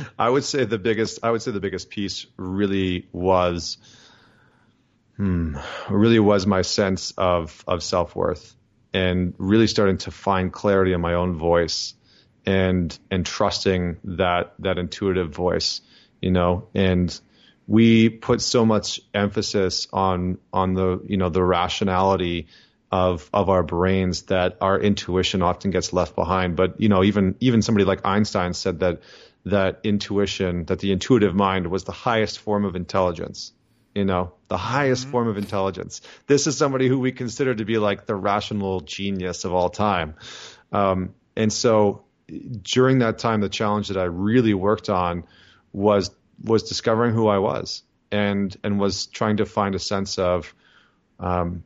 I would say the biggest. I would say the biggest piece really was, hmm, really was my sense of of self worth and really starting to find clarity in my own voice and and trusting that that intuitive voice you know? And we put so much emphasis on on the you know the rationality of of our brains that our intuition often gets left behind. But you know even even somebody like Einstein said that that intuition that the intuitive mind was the highest form of intelligence you know, the highest mm-hmm. form of intelligence. This is somebody who we consider to be like the rational genius of all time. Um, and so during that time, the challenge that I really worked on was was discovering who I was and and was trying to find a sense of um,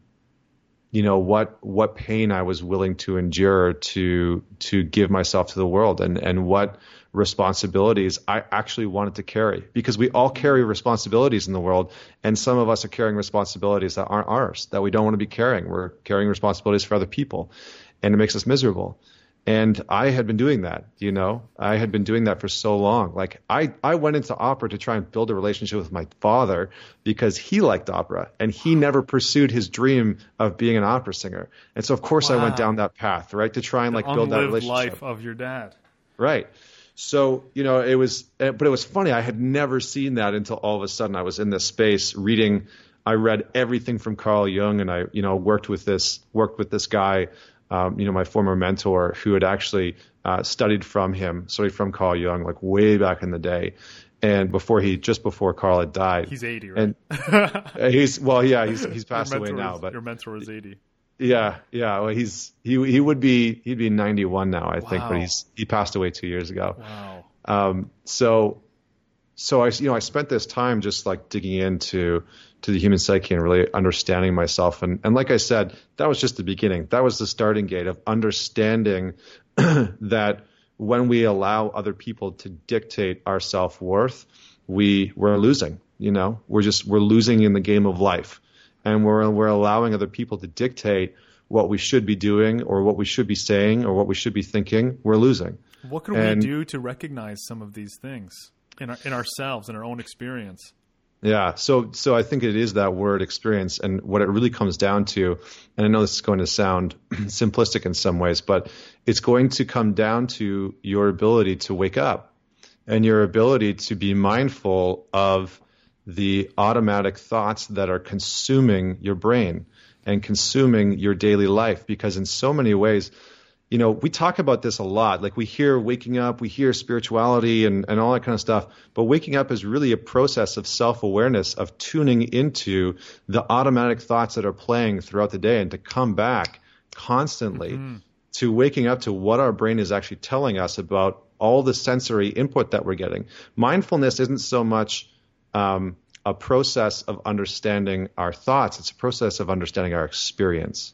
you know what what pain I was willing to endure to to give myself to the world and and what responsibilities I actually wanted to carry because we all carry responsibilities in the world and some of us are carrying responsibilities that aren't ours that we don't want to be carrying we're carrying responsibilities for other people and it makes us miserable and I had been doing that, you know, I had been doing that for so long. Like I, I went into opera to try and build a relationship with my father because he liked opera and he never pursued his dream of being an opera singer. And so of course wow. I went down that path, right, to try and like build that relationship. life of your dad. Right. So, you know, it was, eh, but it was funny. I had never seen that until all of a sudden I was in this space reading. I read everything from Carl Jung, and I, you know, worked with this worked with this guy um, you know, my former mentor who had actually uh, studied from him, studied from Carl Jung, like way back in the day. And before he, just before Carl had died, he's 80, right? And he's, well, yeah, he's, he's passed away now, is, but your mentor is 80. Yeah, yeah. Well, he's he he would be he'd be 91 now, I wow. think, but he's he passed away two years ago. Wow. Um, so so I you know I spent this time just like digging into to the human psyche and really understanding myself. And, and like I said, that was just the beginning. That was the starting gate of understanding that when we allow other people to dictate our self worth, we we're losing. You know, we're just we're losing in the game of life, and we're we're allowing other people to dictate what we should be doing or what we should be saying or what we should be thinking. We're losing. What can and, we do to recognize some of these things in our, in ourselves in our own experience? Yeah, so so I think it is that word experience, and what it really comes down to, and I know this is going to sound simplistic in some ways, but it's going to come down to your ability to wake up, and your ability to be mindful of the automatic thoughts that are consuming your brain and consuming your daily life, because in so many ways, you know, we talk about this a lot. Like we hear waking up, we hear spirituality and, and all that kind of stuff. But waking up is really a process of self awareness, of tuning into the automatic thoughts that are playing throughout the day and to come back constantly mm-hmm. to waking up to what our brain is actually telling us about all the sensory input that we're getting. Mindfulness isn't so much um, a process of understanding our thoughts, it's a process of understanding our experience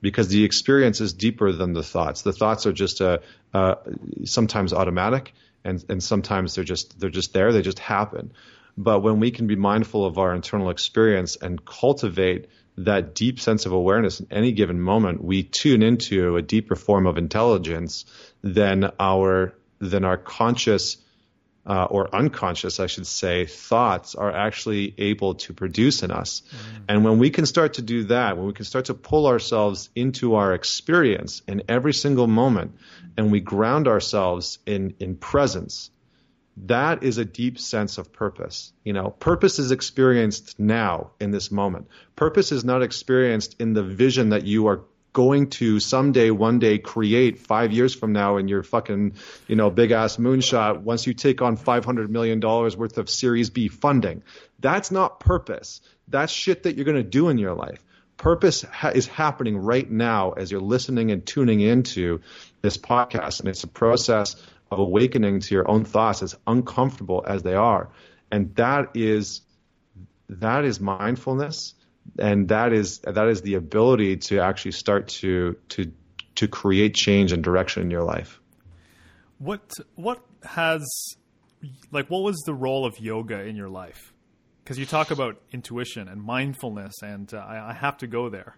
because the experience is deeper than the thoughts. The thoughts are just a, uh, uh, sometimes automatic, and and sometimes they're just they're just there. They just happen. But when we can be mindful of our internal experience and cultivate that deep sense of awareness in any given moment, we tune into a deeper form of intelligence than our than our conscious uh, or unconscious, I should say, thoughts are actually able to produce in us. Mm. And when we can start to do that, when we can start to pull ourselves into our experience in every single moment, and we ground ourselves in, in presence, that is a deep sense of purpose. You know, purpose is experienced now in this moment. Purpose is not experienced in the vision that you are going to someday, one day, create five years from now in your fucking, you know, big ass moonshot once you take on $500 million worth of Series B funding. That's not purpose. That's shit that you're going to do in your life. Purpose ha- is happening right now as you're listening and tuning into this podcast. And it's a process of awakening to your own thoughts, as uncomfortable as they are. And that is, that is mindfulness and that is that is the ability to actually start to to to create change and direction in your life. What what has like what was the role of yoga in your life? Because you talk about intuition and mindfulness, and uh, I, I, have to go there.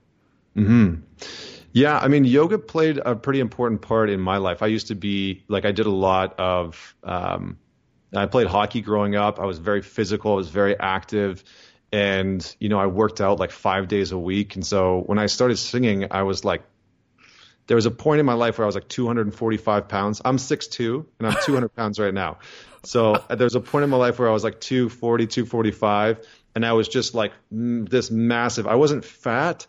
Hmm. Yeah, I mean, yoga played a pretty important part in my life. I used to be like I did a lot of. Um, I played hockey growing up. I was very physical. I was very active and you know I worked out like five days a week. And so when I started singing, I was like, there was a point in my life where I was like 245 pounds. I'm 6'2", and I'm 200 pounds right now. So uh, there was a point in my life where I was like 240, 245, and I was just like this massive. I wasn't fat,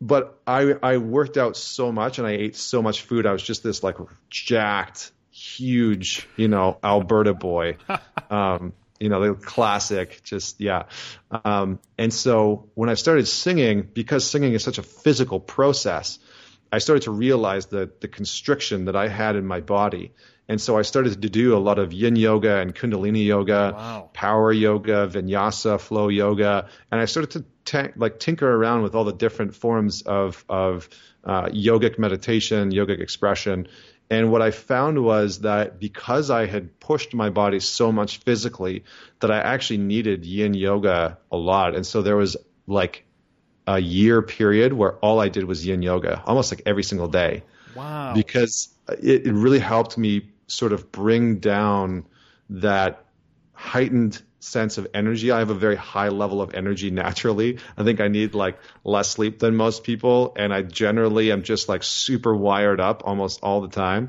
but I I worked out so much and I ate so much food. I was just this like jacked, huge, you know, Alberta boy. Um, you know, the classic, just yeah. Um, and so when I started singing, because singing is such a physical process, I started to realize that the constriction that I had in my body. And so I started to do a lot of yin yoga and kundalini yoga, wow. power yoga, vinyasa, flow yoga, and I started to t- like tinker around with all the different forms of of uh, yogic meditation, yogic expression, and what I found was that because I had pushed my body so much physically, that I actually needed yin yoga a lot. And so there was like a year period where all I did was yin yoga, almost like every single day. Wow. Because it, it really helped me sort of bring down that heightened sense of energy. I have a very high level of energy naturally. I think I need like less sleep than most people, and I generally am just like super wired up almost all the time.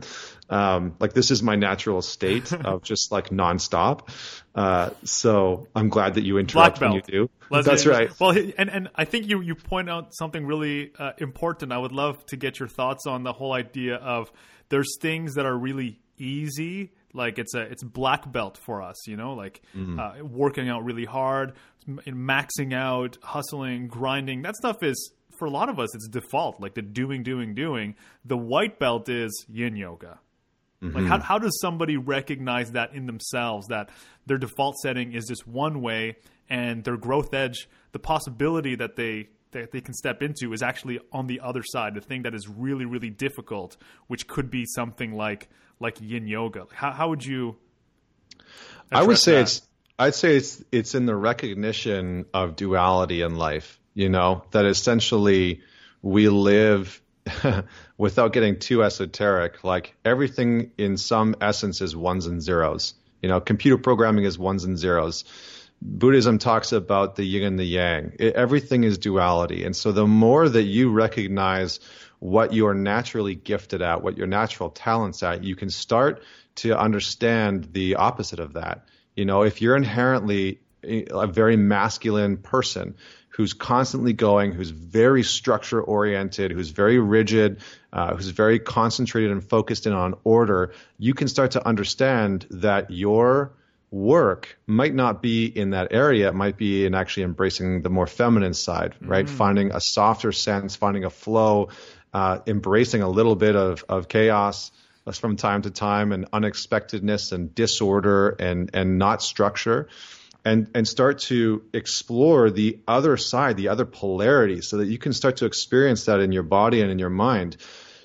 Um, like this is my natural state of just like nonstop. Uh, so I'm glad that you interrupt when you do. That's right. Well, and and I think you you point out something really uh, important. I would love to get your thoughts on the whole idea of there's things that are really easy like it's a it's black belt for us you know like mm-hmm. uh, working out really hard maxing out hustling grinding that stuff is for a lot of us it's default like the doing doing doing the white belt is yin yoga mm-hmm. like how, how does somebody recognize that in themselves that their default setting is just one way and their growth edge the possibility that they that they can step into is actually on the other side the thing that is really really difficult which could be something like like yin yoga? How, how would you? I would say that? it's. I'd say it's it's in the recognition of duality in life. You know that essentially we live without getting too esoteric. Like everything in some essence is ones and zeros. You know, computer programming is ones and zeros. Buddhism talks about the yin and the yang. It, everything is duality. And so the more that you recognize what you're naturally gifted at, what your natural talents at, you can start to understand the opposite of that. You know, if you're inherently a very masculine person who's constantly going, who's very structure oriented, who's very rigid, uh, who's very concentrated and focused in on order, you can start to understand that your work might not be in that area. It might be in actually embracing the more feminine side, right? Mm. Finding a softer sense, finding a flow, uh, embracing a little bit of, of chaos from time to time and unexpectedness and disorder and, and not structure and, and start to explore the other side, the other polarity so that you can start to experience that in your body and in your mind.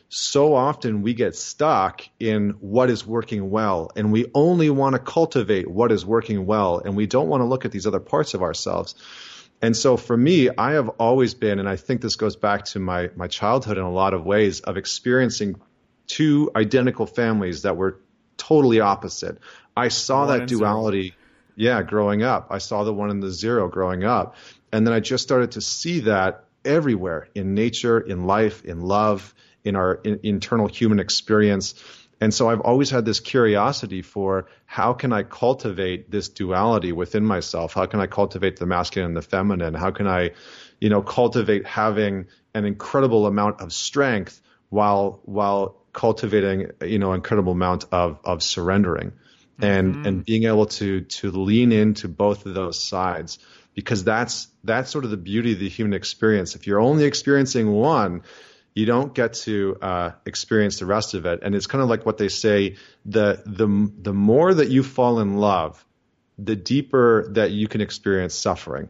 So often we get stuck in what is working well and we only want to cultivate what is working well and we don't want to look at these other parts of ourselves. And so for me, I have always been, and I think this goes back to my, my childhood in a lot of ways, of experiencing two identical families that were totally opposite. I saw one that duality, zero. yeah, growing up. I saw the one and the zero growing up. And then I just started to see that everywhere in nature, in life, in love, in our in, internal human experience. And so I've always had this curiosity for how can I cultivate this duality within myself? How can I cultivate the masculine and the feminine? How can I you know, cultivate having an incredible amount of strength while while cultivating you know incredible amount of of surrendering and mm-hmm. and being able to to lean into both of those sides because that's that's sort of the beauty of the human experience if you're only experiencing one you don't get to uh, experience the rest of it and it's kind of like what they say the the the more that you fall in love the deeper that you can experience suffering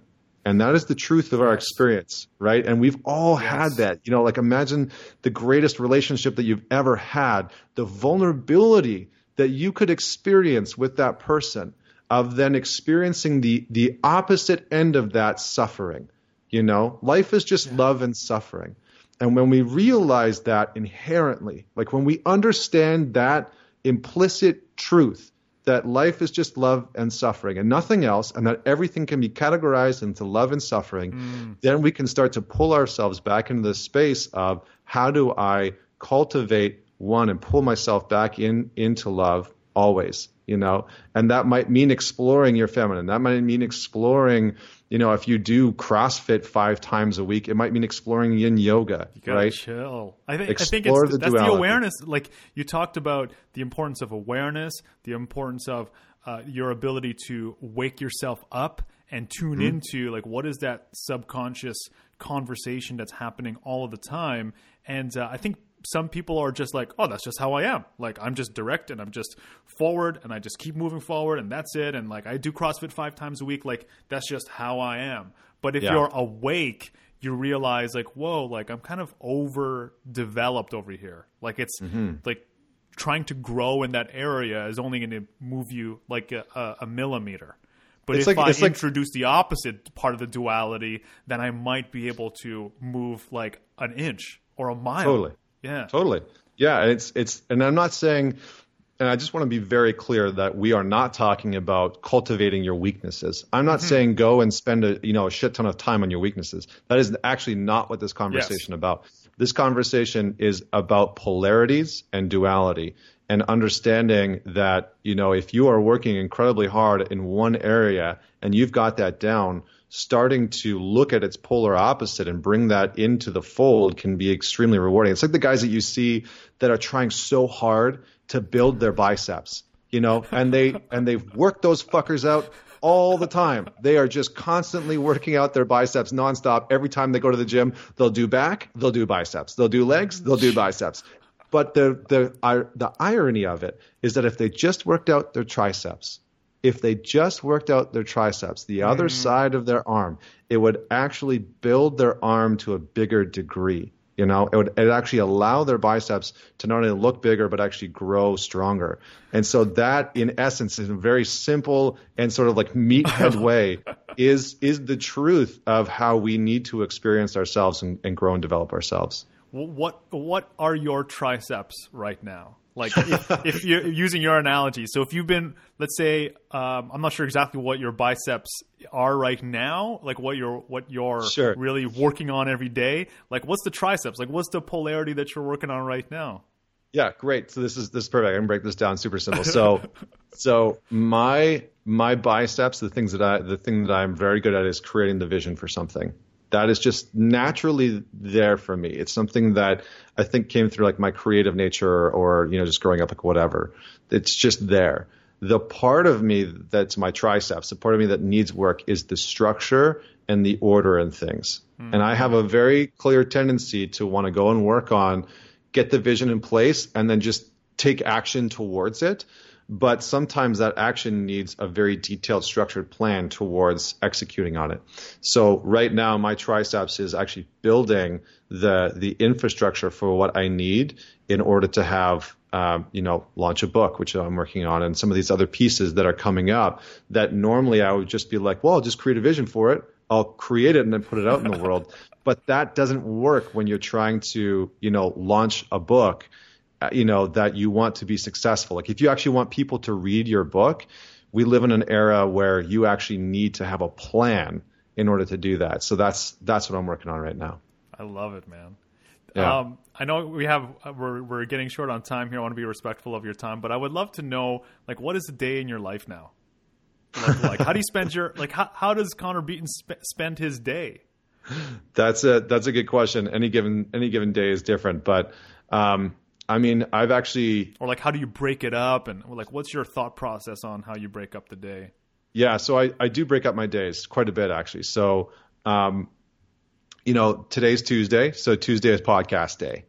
and that is the truth of our experience, right? And we've all yes. had that. You know, like imagine the greatest relationship that you've ever had, the vulnerability that you could experience with that person of then experiencing the the opposite end of that suffering. You know, life is just yeah. love and suffering. And when we realize that inherently, like when we understand that implicit truth, that life is just love and suffering and nothing else, and that everything can be categorized into love and suffering, mm. then we can start to pull ourselves back into the space of how do I cultivate one and pull myself back in into love always, you know? And that might mean exploring your feminine. That might mean exploring you know, if you do CrossFit five times a week, it might mean exploring Yin Yoga. You right? Chill. I think Explore I think it's the that's duality. the awareness. Like you talked about the importance of awareness, the importance of uh, your ability to wake yourself up and tune mm-hmm. into like what is that subconscious conversation that's happening all of the time. And uh, I think some people are just like, oh, that's just how I am. Like I'm just direct and I'm just forward and I just keep moving forward and that's it. And like I do CrossFit five times a week. Like that's just how I am. But if yeah. you're awake, you realize like, whoa, like I'm kind of overdeveloped over here. Like it's mm-hmm. like trying to grow in that area is only going to move you like a, a, millimeter. But it's if like, I introduce like... the opposite part of the duality, then I might be able to move like an inch or a mile. Totally. Yeah. Totally. Yeah, and it's it's and I'm not saying and I just want to be very clear that we are not talking about cultivating your weaknesses. I'm not mm-hmm. saying go and spend a you know a shit ton of time on your weaknesses. That is actually not what this conversation yes. about. This conversation is about polarities and duality and understanding that you know if you are working incredibly hard in one area and you've got that down starting to look at its polar opposite and bring that into the fold can be extremely rewarding. It's like the guys that you see that are trying so hard to build their biceps, you know, and they and they've worked those fuckers out all the time. They are just constantly working out their biceps nonstop. Every time they go to the gym, they'll do back, they'll do biceps. They'll do legs, they'll do biceps. But the the the irony of it is that if they just worked out their triceps, if they just worked out their triceps, the other mm. side of their arm, it would actually build their arm to a bigger degree. You know, it would it actually allow their biceps to not only look bigger but actually grow stronger. And so that, in essence, is a very simple and sort of like meathead way is is the truth of how we need to experience ourselves and, and grow and develop ourselves. What what are your triceps right now? Like if, if, you're using your analogy, so if you've been, let's say, um, I'm not sure exactly what your biceps are right now, like what you're what you're sure. really working on every day. Like what's the triceps? Like what's the polarity that you're working on right now? Yeah, great. So this is this is perfect. I can break this down super simple. So so my my biceps, the things that I the thing that I'm very good at is creating the vision for something that is just naturally there for me. It's something that I think came through like my creative nature or, you know, just growing up, like whatever. It's just there. The part of me that's my triceps, the part of me that needs work is the structure and the order and things. Mm-hmm. And I have a very clear tendency to want to go and work on, get the vision in place and then just take action towards it but sometimes that action needs a very detailed, structured plan towards executing on it. So right now, my triceps is actually building the the infrastructure for what I need in order to have um, you know, launch a book, which I'm working on, and some of these other pieces that are coming up that normally I would just be like, well, I'll just create a vision for it. I'll create it and then put it out in the world. But that doesn't work when you're trying to, you know, launch a book you know that you want to be successful like if you actually want people to read your book we live in an era where you actually need to have a plan in order to do that so that's that's what i'm working on right now i love it man yeah. Um, I know we have we're we're getting short on time here. I want to be respectful of your time, but I would love to know like what is a day in your life now? Like, like how do you spend your like how how does Connor Beaton sp- spend his day? that's a that's a good question. Any given any given day is different, but um, I mean, I've actually or like how do you break it up, and like what's your thought process on how you break up the day? Yeah, so I I do break up my days quite a bit actually. So um, you know, today's Tuesday, so Tuesday is podcast day.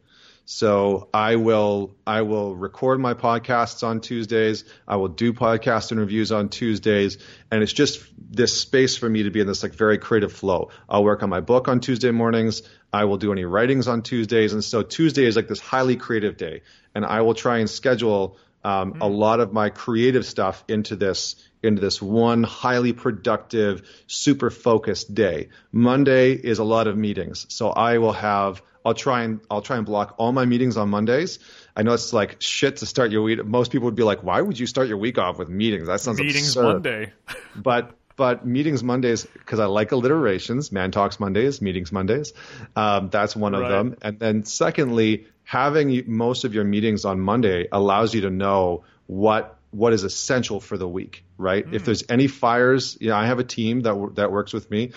So I will I will record my podcasts on Tuesdays. I will do podcast interviews on Tuesdays, and it's just this space for me to be in this like very creative flow. I'll work on my book on Tuesday mornings. I will do any writings on Tuesdays, and so Tuesday is like this highly creative day, and I will try and schedule um, mm-hmm. a lot of my creative stuff into this into this one highly productive, super focused day. Monday is a lot of meetings, so I will have I'll try and I'll try and block all my meetings on Mondays. I know it's like shit to start your week. Most people would be like, "Why would you start your week off with meetings?" That sounds meetings absurd. Monday. but but meetings Mondays because I like alliterations. ManTalks Mondays, meetings Mondays. Um, that's one of them. And then secondly, having most of your meetings on Monday allows you to know what what is essential for the week, right? Mm. If there's any fires, you know, I have a team that that works with me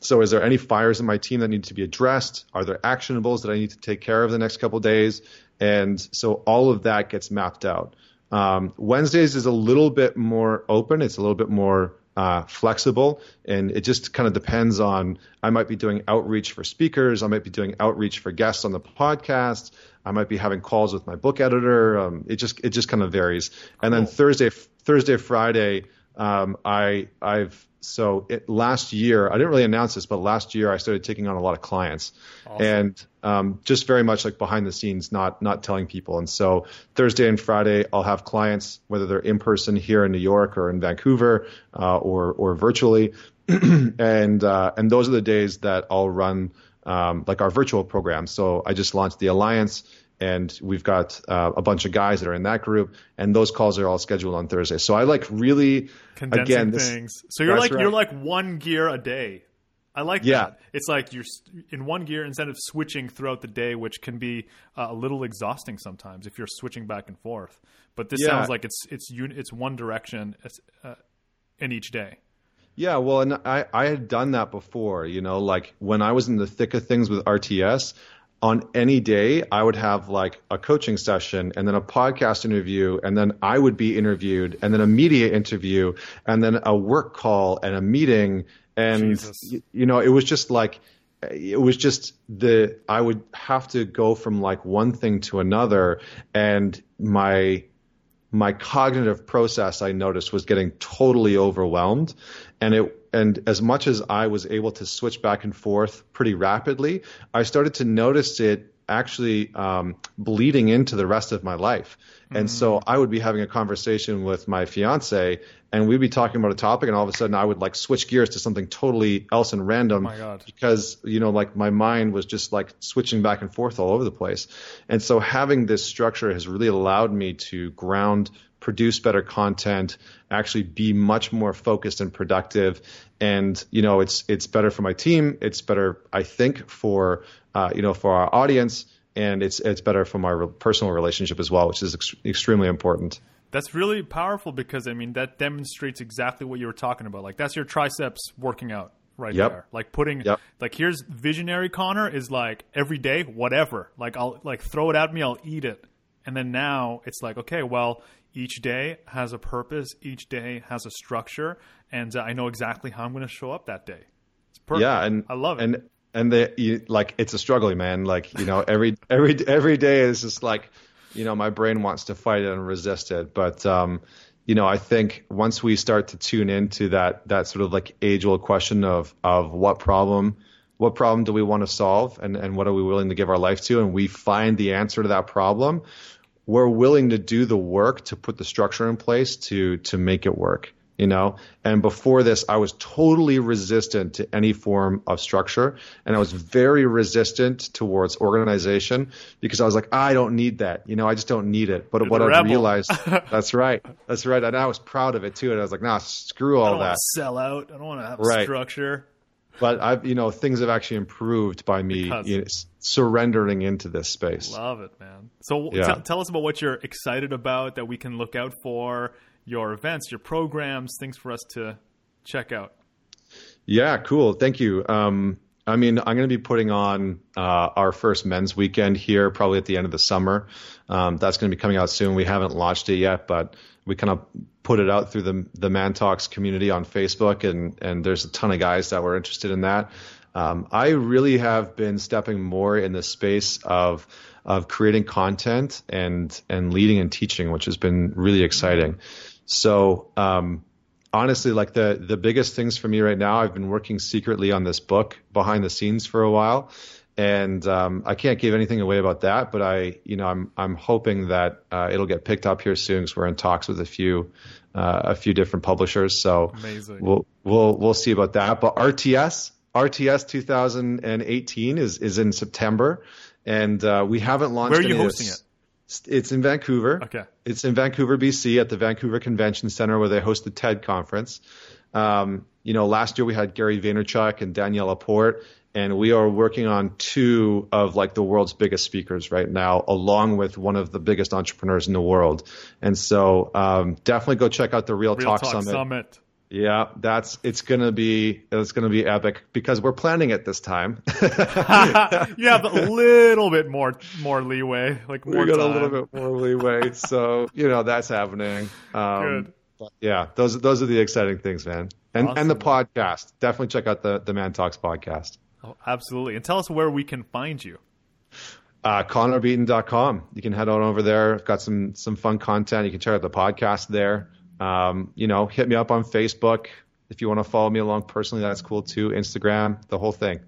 so, is there any fires in my team that need to be addressed? Are there actionables that I need to take care of the next couple days? And so all of that gets mapped out. Um, Wednesdays is a little bit more open. It's a little bit more uh, flexible, and it just kind of depends on. I might be doing outreach for speakers. I might be doing outreach for guests on the podcast. I might be having calls with my book editor. Um, it just it just kind of varies. And then Thursday, Thursday, Friday, um, I I've so it, last year, I didn't really announce this, but last year I started taking on a lot of clients, awesome. and um, just very much like behind the scenes, not not telling people. And so Thursday and Friday, I'll have clients, whether they're in person here in New York or in Vancouver, uh, or or virtually, and uh, and those are the days that I'll run um, like our virtual program. So I just launched the Alliance and we've got uh, a bunch of guys that are in that group, and those calls are all scheduled on Thursday. So I like really condensing again, this, things. So you're like right. you're like one gear a day. I like yeah. that. It's like you're in one gear instead of switching throughout the day, which can be uh, a little exhausting sometimes if you're switching back and forth. But this yeah. sounds like it's it's it's one direction uh, in each day. Yeah, well, and I, I had done that before, you know, like when I was in the thick of things with RTS, on any day, I would have like a coaching session and then a podcast interview, and then I would be interviewed, and then a media interview, and then a work call and a meeting. And, you, you know, it was just like, it was just the, I would have to go from like one thing to another, and my, my cognitive process I noticed was getting totally overwhelmed. And it and as much as I was able to switch back and forth pretty rapidly, I started to notice it actually um, bleeding into the rest of my life. And mm-hmm. so I would be having a conversation with my fiance, and we'd be talking about a topic, and all of a sudden I would like switch gears to something totally else and random oh because you know like my mind was just like switching back and forth all over the place. And so having this structure has really allowed me to ground produce better content, actually be much more focused and productive. And you know, it's it's better for my team. It's better, I think, for uh, you know for our audience, and it's it's better for my re- personal relationship as well, which is ex- extremely important. That's really powerful because I mean that demonstrates exactly what you were talking about. Like that's your triceps working out right yep. there. Like putting yep. like here's visionary Connor is like every day whatever. Like I'll like throw it at me, I'll eat it. And then now it's like okay, well, each day has a purpose, each day has a structure, and I know exactly how I'm going to show up that day. It's perfect. Yeah, and I love it. And and the you, like it's a struggle, man. Like you know, every every every day is just like you know, my brain wants to fight it and resist it, but um, you know, I think once we start to tune into that that sort of like age old question of of what problem what problem do we want to solve and, and what are we willing to give our life to and we find the answer to that problem we're willing to do the work to put the structure in place to to make it work you know? And before this i was totally resistant to any form of structure and i was very resistant towards organization because i was like i don't need that you know? I just don't need it. But You're what i realized that's right. That's right. And i was proud of it too. And i was like nah screw all that. sell out. I don't want to have right. structure but I've you know things have actually improved by me you know, surrendering into this space. Love it, man. So yeah. t- tell us about what you're excited about that we can look out for your events, your programs, things for us to check out. Yeah, cool. Thank you. Um, I mean, I'm going to be putting on uh, our first men's weekend here probably at the end of the summer. Um, that's going to be coming out soon. We haven't launched it yet, but we kind of put it out through the the ManTalks community on Facebook, and and there's a ton of guys that were interested in that. Um, I really have been stepping more in the space of of creating content and and leading and teaching, which has been really exciting. So um, honestly, like the the biggest things for me right now, I've been working secretly on this book behind the scenes for a while, and um, I can't give anything away about that. But I, you know, I'm I'm hoping that uh, it'll get picked up here soon because we're in talks with a few uh, a few different publishers. So Amazing. we'll we'll we'll see about that. But RTS RTS 2018 is is in September, and uh, we haven't launched. Where are you hosting this. It's in Vancouver. Okay. It's in Vancouver, BC, at the Vancouver Convention Center where they host the TED conference. Um, you know, last year we had Gary Vaynerchuk and Danielle Laporte, and we are working on two of like the world's biggest speakers right now, along with one of the biggest entrepreneurs in the world. And so, um, definitely go check out the Real, Real Talk, Talk Summit. Summit. Yeah, that's it's gonna be it's gonna be epic because we're planning it this time. yeah, have a little bit more more leeway, like more we got time. a little bit more leeway, so you know that's happening. Um, Good. but yeah, those those are the exciting things, man. And and the podcast. Definitely check out the the ManTalks podcast. Oh, absolutely. And tell us where we can find you. Uh, ConnorBeaton.com. You can head on over there. I've got some some fun content. You can check out the podcast there. Um, you know, hit me up on Facebook if you want to follow me along personally. That's cool too. Instagram, the whole thing.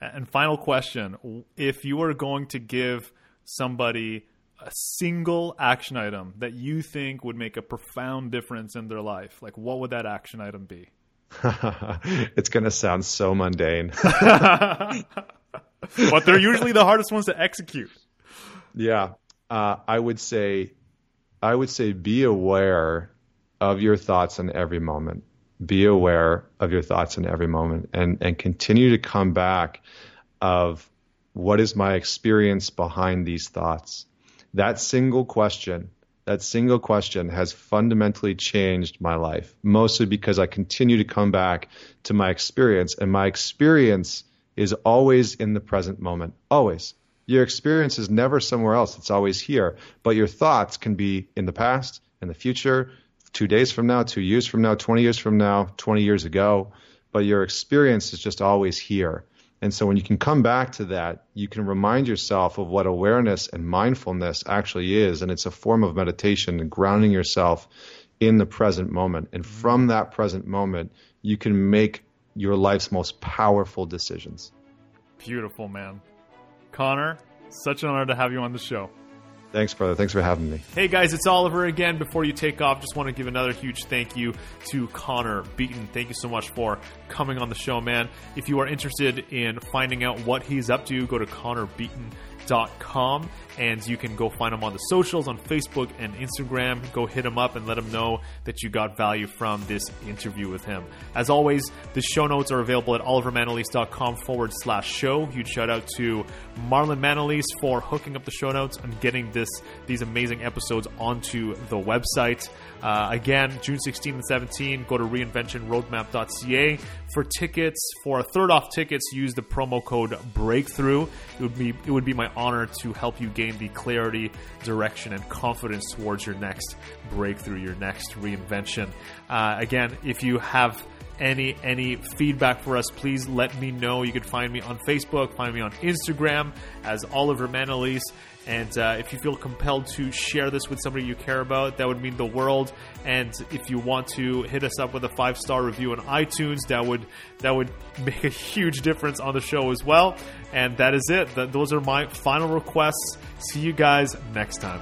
And final question: If you were going to give somebody a single action item that you think would make a profound difference in their life, like what would that action item be? it's going to sound so mundane. but they're usually the hardest ones to execute. Yeah, uh, I would say, I would say, be aware of your thoughts in every moment. Be aware of your thoughts in every moment, and and continue to come back of what is my experience behind these thoughts. That single question, that single question has fundamentally changed my life, mostly because I continue to come back to my experience, and my experience is always in the present moment, always. Your experience is never somewhere else, it's always here. But your thoughts can be in the past, in the future, two days from now, two years from now, 20 years from now, 20 years ago. But your experience is just always here. And so when you can come back to that, you can remind yourself of what awareness and mindfulness actually is. And it's a form of meditation and grounding yourself in the present moment. And from that present moment, you can make your life's most powerful decisions. Beautiful, man. Connor, such an honor to have you on the show. Thanks, brother. Thanks for having me. Hey guys, it's Oliver again. Before you take off, just want to give another huge thank you to Connor Beaton. Thank you so much for coming on the show, man. If you are interested in finding out what he's up to, go to connorbeaton.com and you can go find them on the socials on Facebook and Instagram. Go hit him up and let him know that you got value from this interview with him. As always, the show notes are available at olivermanalese.com forward slash show. Huge shout out to Marlon Manalese for hooking up the show notes and getting this these amazing episodes onto the website. Uh, again, June 16 and 17, go to reinventionroadmap.ca for tickets. For a third off tickets, use the promo code Breakthrough. It would be it would be my honor to help you gain the clarity, direction, and confidence towards your next breakthrough, your next reinvention. Uh, again, if you have any any feedback for us, please let me know. You can find me on Facebook, find me on Instagram as Oliver Manalese. And uh, if you feel compelled to share this with somebody you care about, that would mean the world. And if you want to hit us up with a five star review on iTunes, that would that would make a huge difference on the show as well. And that is it. Th- those are my final requests. See you guys next time.